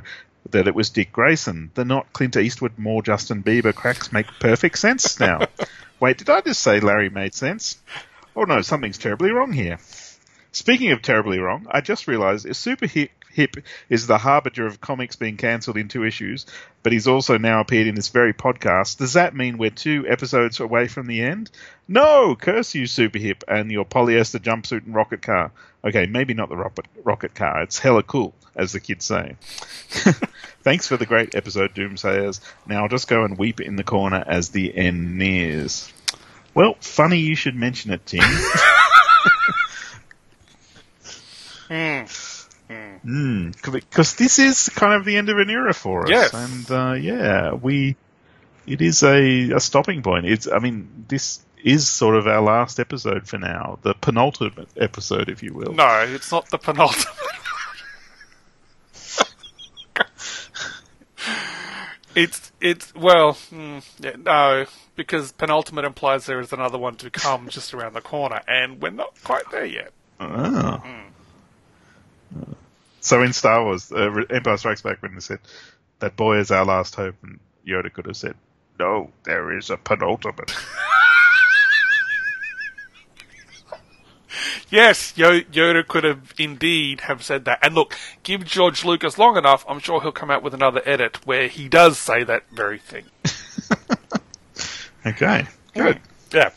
that it was Dick Grayson. The not Clint Eastwood, more Justin Bieber cracks make perfect sense now. <laughs> Wait, did I just say Larry made sense? Oh no, something's terribly wrong here. Speaking of terribly wrong, I just realised if Super Hip, Hip is the harbinger of comics being cancelled in two issues, but he's also now appeared in this very podcast, does that mean we're two episodes away from the end? No! Curse you, Super Hip, and your polyester jumpsuit and rocket car. Okay, maybe not the rocket, rocket car. It's hella cool, as the kids say. <laughs> Thanks for the great episode, Doomsayers. Now I'll just go and weep in the corner as the end nears. Well, funny you should mention it, Tim. Hmm, because this is kind of the end of an era for us, Yes. and uh, yeah, we it is a, a stopping point. It's I mean this is sort of our last episode for now, the penultimate episode, if you will. No, it's not the penultimate. <laughs> it's it's well, hmm, yeah, no, because penultimate implies there is another one to come just around the corner, and we're not quite there yet. Oh. So in Star Wars, uh, Empire Strikes Back, when they said that boy is our last hope, and Yoda could have said, "No, there is a penultimate." <laughs> Yes, Yoda could have indeed have said that. And look, give George Lucas long enough, I'm sure he'll come out with another edit where he does say that very thing. <laughs> okay, good. Yeah.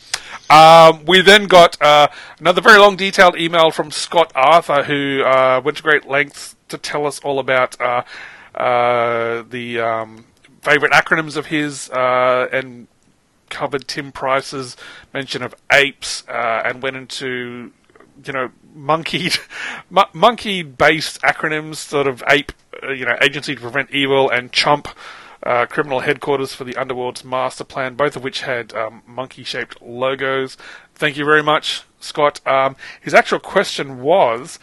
Um, we then got uh, another very long, detailed email from Scott Arthur, who uh, went to great lengths to tell us all about uh, uh, the um, favorite acronyms of his uh, and covered Tim Price's mention of apes uh, and went into you know monkeyed, <laughs> mo- monkey-based acronyms, sort of ape, uh, you know, Agency to Prevent Evil and Chump, uh, Criminal Headquarters for the Underworld's Master Plan, both of which had um, monkey-shaped logos. Thank you very much, Scott. Um, his actual question was.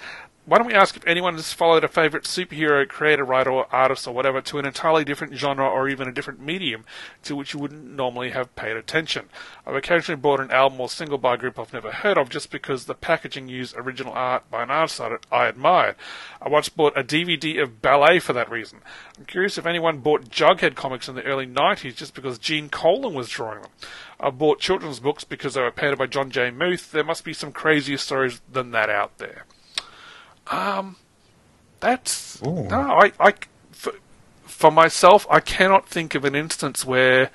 Why don't we ask if anyone has followed a favourite superhero, creator, writer, or artist, or whatever, to an entirely different genre or even a different medium to which you wouldn't normally have paid attention? I've occasionally bought an album or single by a group I've never heard of just because the packaging used original art by an artist I I admired. I once bought a DVD of ballet for that reason. I'm curious if anyone bought Jughead comics in the early 90s just because Gene Colan was drawing them. I bought children's books because they were painted by John J. Muth. There must be some crazier stories than that out there. Um, that's no, I, I, for, for myself, I cannot think of an instance where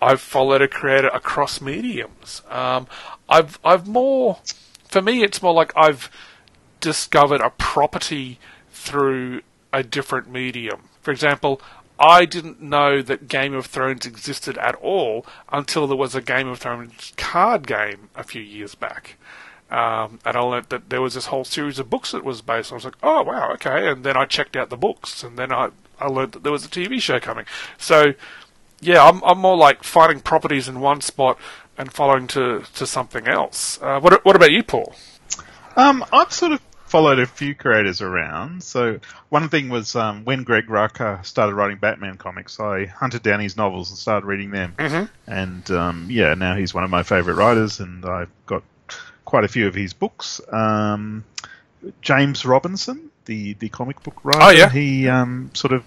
I've followed a creator across mediums. Um, I've, I've more, for me, it's more like I've discovered a property through a different medium. For example, I didn't know that Game of Thrones existed at all until there was a Game of Thrones card game a few years back. Um, and I learned that there was this whole series of books that was based. I was like, oh wow, okay. And then I checked out the books, and then I I learned that there was a TV show coming. So yeah, I'm I'm more like finding properties in one spot and following to to something else. Uh, what what about you, Paul? Um, I've sort of followed a few creators around. So one thing was um, when Greg Rucka started writing Batman comics, I hunted down his novels and started reading them. Mm-hmm. And um, yeah, now he's one of my favourite writers, and I've got quite a few of his books. Um, James Robinson, the, the comic book writer, Oh, yeah. he um, sort of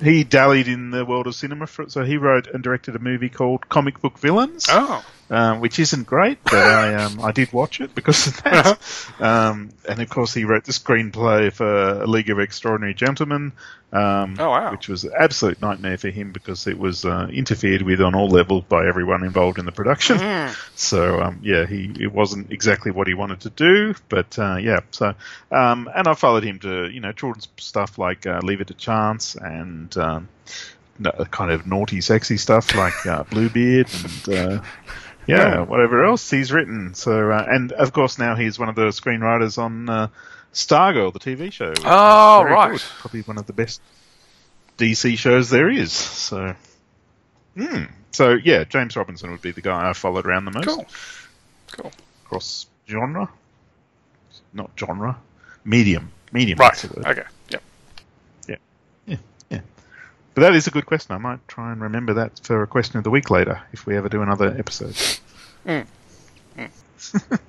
he dallied in the world of cinema. For, so he wrote and directed a movie called Comic Book Villains, Oh, um, which isn't great, but I <laughs> um, I did watch it because of that. Um, and of course, he wrote the screenplay for A League of Extraordinary Gentlemen, um, Oh, wow. which was an absolute nightmare for him because it was uh, interfered with on all levels by everyone involved in the production. Hmm. So um, yeah, he it wasn't exactly what he wanted to do, but uh, yeah. So um, and I followed him to you know children's stuff like uh, Leave It to Chance and. Um, no- kind of naughty, sexy stuff like uh, Bluebeard and uh, yeah, whatever else he's written. So, uh, and of course now he's one of the screenwriters on uh, Stargirl, the TV show. Oh, right. good. Probably one of the best DC shows there is. So, hmm. so yeah, James Robinson would be the guy I followed around the most. cool, cool. Cross genre, not genre, medium, medium. Right. that's the word. Okay. Yep. Yeah, yeah. But that is a good question. I might try and remember that for a question of the week later if we ever do another episode. Mm. <laughs>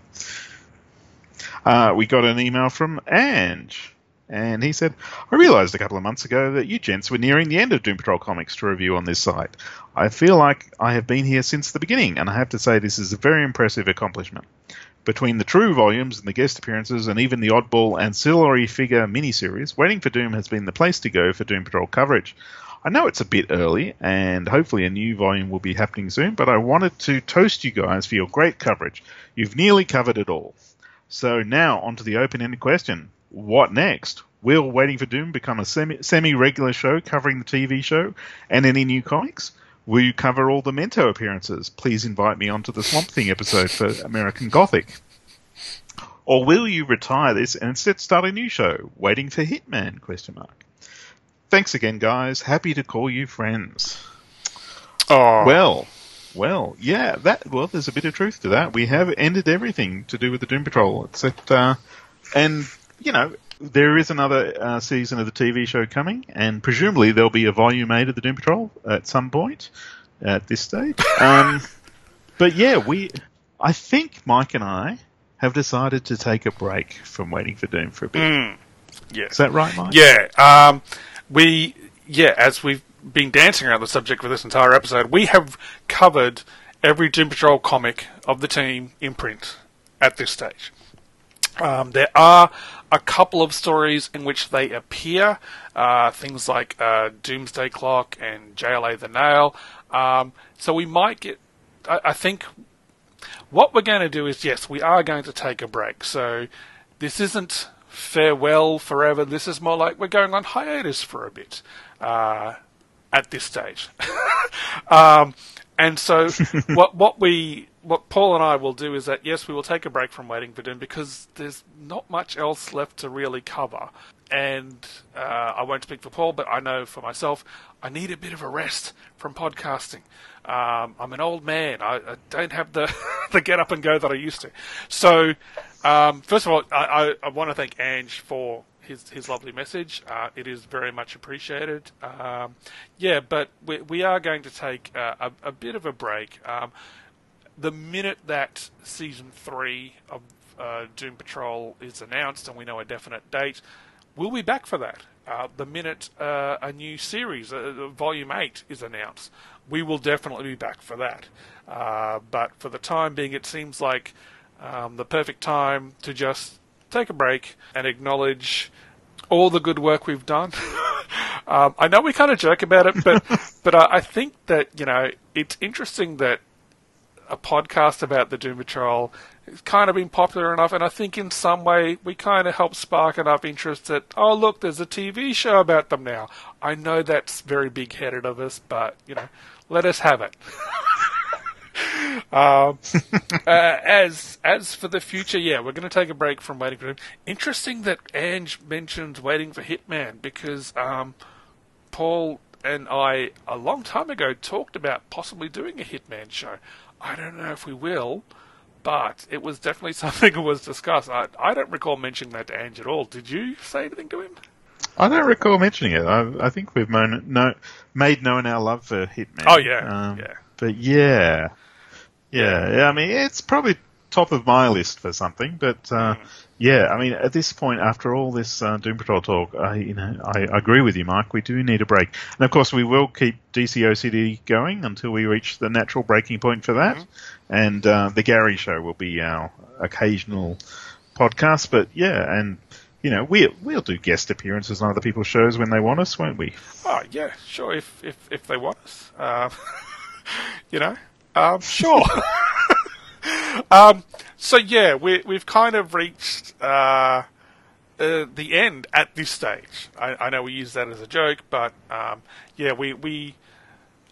uh, we got an email from Ange, and he said, I realised a couple of months ago that you gents were nearing the end of Doom Patrol comics to review on this site. I feel like I have been here since the beginning, and I have to say this is a very impressive accomplishment. Between the true volumes and the guest appearances, and even the oddball ancillary figure miniseries, Waiting for Doom has been the place to go for Doom Patrol coverage. I know it's a bit early, and hopefully a new volume will be happening soon, but I wanted to toast you guys for your great coverage. You've nearly covered it all. So now onto the open-ended question: What next? Will Waiting for Doom become a semi- semi-regular show covering the TV show and any new comics? Will you cover all the Mento appearances? Please invite me onto the Swamp Thing episode for American Gothic. Or will you retire this and instead start a new show, Waiting for Hitman? Question mark. Thanks again, guys. Happy to call you friends. Oh, Well, well, yeah, that well, there's a bit of truth to that. We have ended everything to do with the Doom Patrol, except, uh, and you know, there is another uh, season of the TV show coming, and presumably there'll be a volume eight of the Doom Patrol at some point at this stage. <laughs> Um, but yeah, we, I think Mike and I have decided to take a break from waiting for Doom for a bit. yeah. Is that right, Mike? Yeah, um, we yeah, as we've been dancing around the subject for this entire episode, we have covered every Doom Patrol comic of the team in print at this stage. Um, there are a couple of stories in which they appear, uh, things like uh, Doomsday Clock and JLA the Nail. Um, so we might get. I, I think what we're going to do is yes, we are going to take a break. So this isn't farewell forever. This is more like we're going on hiatus for a bit uh, at this stage. <laughs> um, And so, <laughs> what what we what Paul and I will do is that yes, we will take a break from Waiting for Doom because there's not much else left to really cover. And uh, I won't speak for Paul, but I know for myself, I need a bit of a rest from podcasting. Um, I'm an old man. I, I don't have the <laughs> the get up and go that I used to. So, um, first of all, I, I, I want to thank Ange for his his lovely message. Uh, it is very much appreciated. Um, yeah, but we, we are going to take uh, a, a bit of a break. Um, the minute that season three of uh, Doom Patrol is announced and we know a definite date, we'll be back for that. Uh, the minute uh, a new series, uh, Volume 8, is announced, we will definitely be back for that. Uh, but for the time being, it seems like um, the perfect time to just take a break and acknowledge all the good work we've done. <laughs> um, I know we kind of joke about it, but <laughs> but I, I think that you know it's interesting that a podcast about the Doom Patrol has kind of been popular enough, and I think in some way we kind of helped spark enough interest that oh look, there's a TV show about them now. I know that's very big headed of us, but you know, let us have it. <laughs> um, <laughs> uh, as as for the future, yeah, we're going to take a break from waiting for him. Interesting that Ange mentions waiting for Hitman because um, Paul and I a long time ago talked about possibly doing a Hitman show. I don't know if we will, but it was definitely <laughs> something that was discussed. I, I don't recall mentioning that to Ange at all. Did you say anything to him? I don't recall mentioning it. I, I think we've moan, no, made known our love for Hitman. Oh yeah, Um, yeah. But yeah, yeah, yeah. I mean, it's probably top of my list for something. But uh, yeah, I mean, at this point, after all this uh, Doom Patrol talk, I you know I, agree with you, Mike. We do need a break, and of course, we will keep DCOCD going until we reach the natural breaking point for that. And uh, the Gary Show will be our occasional podcast. But yeah, and you know, we we'll do guest appearances on other people's shows when they want us, won't we? Oh yeah, sure. If if if they want us, um, <laughs> you know, um, sure. <laughs> um, so yeah, we we've kind of reached uh, uh, the end at this stage. I, I know we use that as a joke, but um, yeah, we we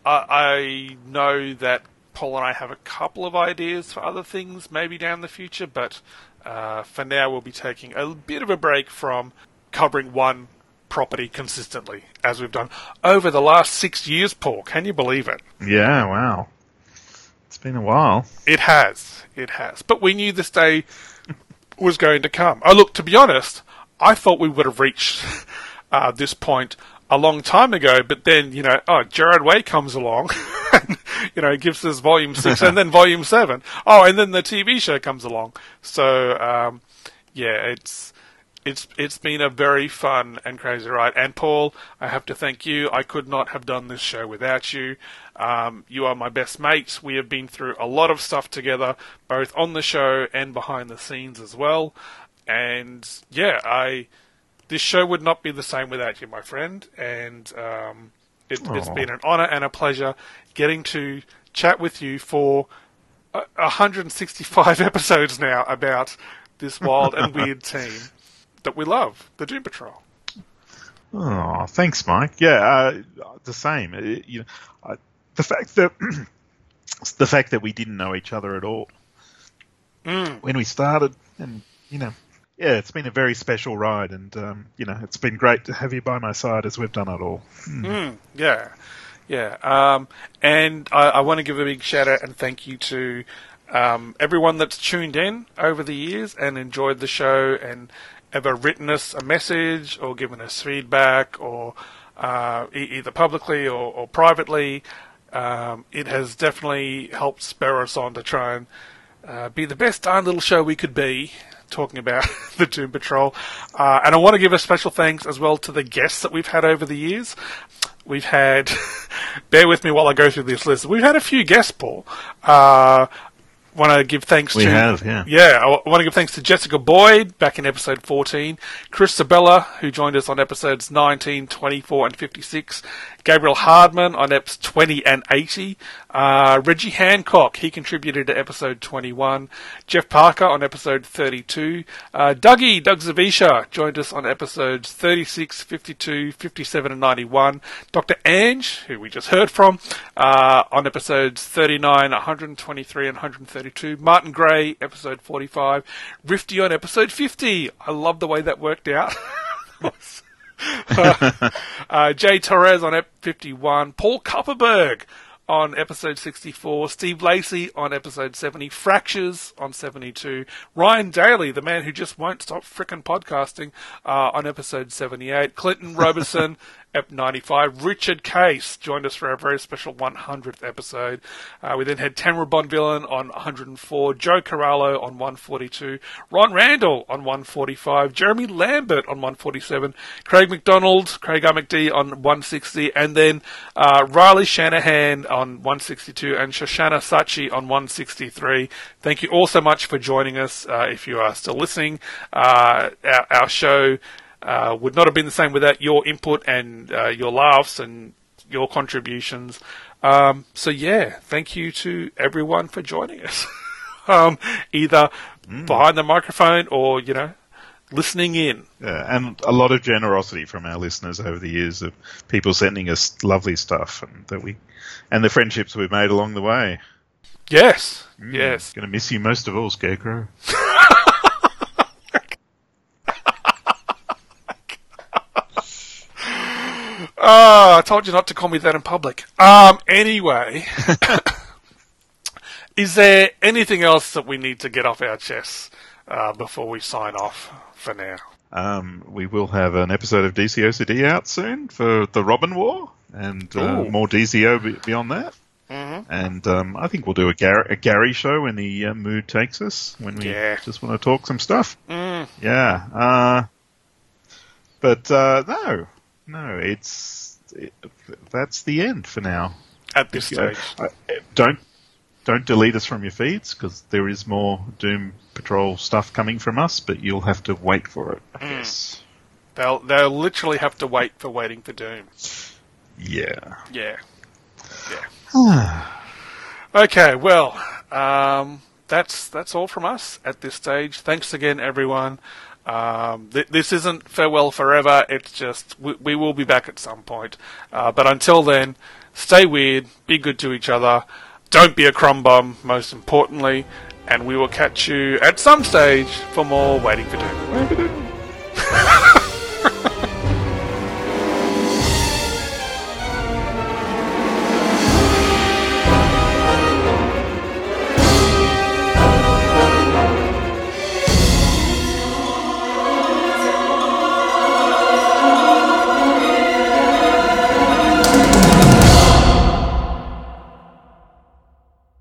I, I know that Paul and I have a couple of ideas for other things maybe down the future, but uh, for now we'll be taking a bit of a break from covering one property consistently, as we've done over the last six years, Paul. Can you believe it? Yeah, wow. It's been a while. It has. It has. But we knew this day was going to come. Oh, look, to be honest, I thought we would have reached <laughs> uh, this point a long time ago, but then, you know, oh, Gerard Way comes along, <laughs> and, you know, he gives us volume six <laughs> and then volume seven. Oh, and then the TV show comes along. So, um, yeah, it's, it's it's been a very fun and crazy ride. And Paul, I have to thank you. I could not have done this show without you. Um, you are my best mates. We have been through a lot of stuff together, both on the show and behind the scenes as well. And yeah, I this show would not be the same without you, my friend. And um, it, it's Aw. been an honor and a pleasure getting to chat with you for uh, 165 <laughs> episodes now about this wild and weird <laughs> team that we love, the Doom Patrol. Oh, thanks, Mike. Yeah, uh, the same. Uh, you know, I, the fact that <clears throat> the fact that we didn't know each other at all when we started, and you know, yeah, it's been a very special ride, and um, you know, it's been great to have you by my side as we've done it all. Yeah, yeah. Um, and I, I want to give a big shout out and thank you to um, everyone that's tuned in over the years and enjoyed the show and ever written us a message or given us feedback or uh, e- either publicly or, or privately. Um, it has definitely helped spur us on to try and uh, be the best darn little show we could be talking about <laughs> the Doom Patrol. Uh, and I want to give a special thanks as well to the guests that we've had over the years. We've had, <laughs> bear with me while I go through this list, we've had a few guests, Paul. Uh, want to give thanks We to have, yeah. yeah. I want to give thanks to Jessica Boyd back in episode 14, Chris Sabella who joined us on episodes 19, 24, and 56, Gabriel Hardman on eps 20 and 80, uh, Reggie Hancock he contributed to episode 21, Jeff Parker on episode 32, uh, Dougie Doug Zavisha joined us on episodes 36, 52, 57, and 91, Dr. Ange who we just heard from uh, on episodes 39, 123, and 132. Martin Gray, episode 45. Rifty on episode 50. I love the way that worked out. <laughs> <laughs> uh, Jay Torres on ep 51. Paul Kupperberg on episode 64. Steve Lacey on episode 70. Fractures on 72. Ryan Daly, the man who just won't stop frickin' podcasting, uh, on episode 78. Clinton Robertson. <laughs> Ep 95. Richard Case joined us for our very special 100th episode. Uh, we then had Tamra Bonvillain on 104, Joe Corallo on 142, Ron Randall on 145, Jeremy Lambert on 147, Craig McDonald, Craig R. McD on 160, and then uh, Riley Shanahan on 162 and Shoshana Sachi on 163. Thank you all so much for joining us. Uh, if you are still listening, uh, our, our show uh, would not have been the same without your input and uh, your laughs and your contributions. Um, so yeah, thank you to everyone for joining us. <laughs> um, either behind the microphone or you know listening in. Yeah, and a lot of generosity from our listeners over the years of people sending us lovely stuff and that we and the friendships we've made along the way. Yes, yes. Going to miss you most of all, Scarecrow. <laughs> Oh, I told you not to call me that in public. Um, anyway, <laughs> is there anything else that we need to get off our chests uh, before we sign off for now? Um, we will have an episode of DCOCD out soon for the Robin War, and uh, more DCO beyond that. Mm-hmm. And um, I think we'll do a, Gar- a Gary show when the uh, mood takes us, when we Yeah. just want to talk some stuff. Mm. Yeah. Uh, but uh, no, no, it's it, that's the end for now. At this Uh, stage, uh, don't don't delete us from your feeds because there is more Doom Patrol stuff coming from us, but you'll have to wait for it. I Mm. they'll they'll literally have to wait for waiting for Doom. Yeah. Yeah, yeah. <sighs> okay, well, um, that's that's all from us at this stage. Thanks again, everyone. Um, th- this isn't farewell forever. It's just we, we will be back at some point. Uh, but until then, stay weird, be good to each other, don't be a crumb bum. Most importantly, and we will catch you at some stage for more waiting for doom. <laughs>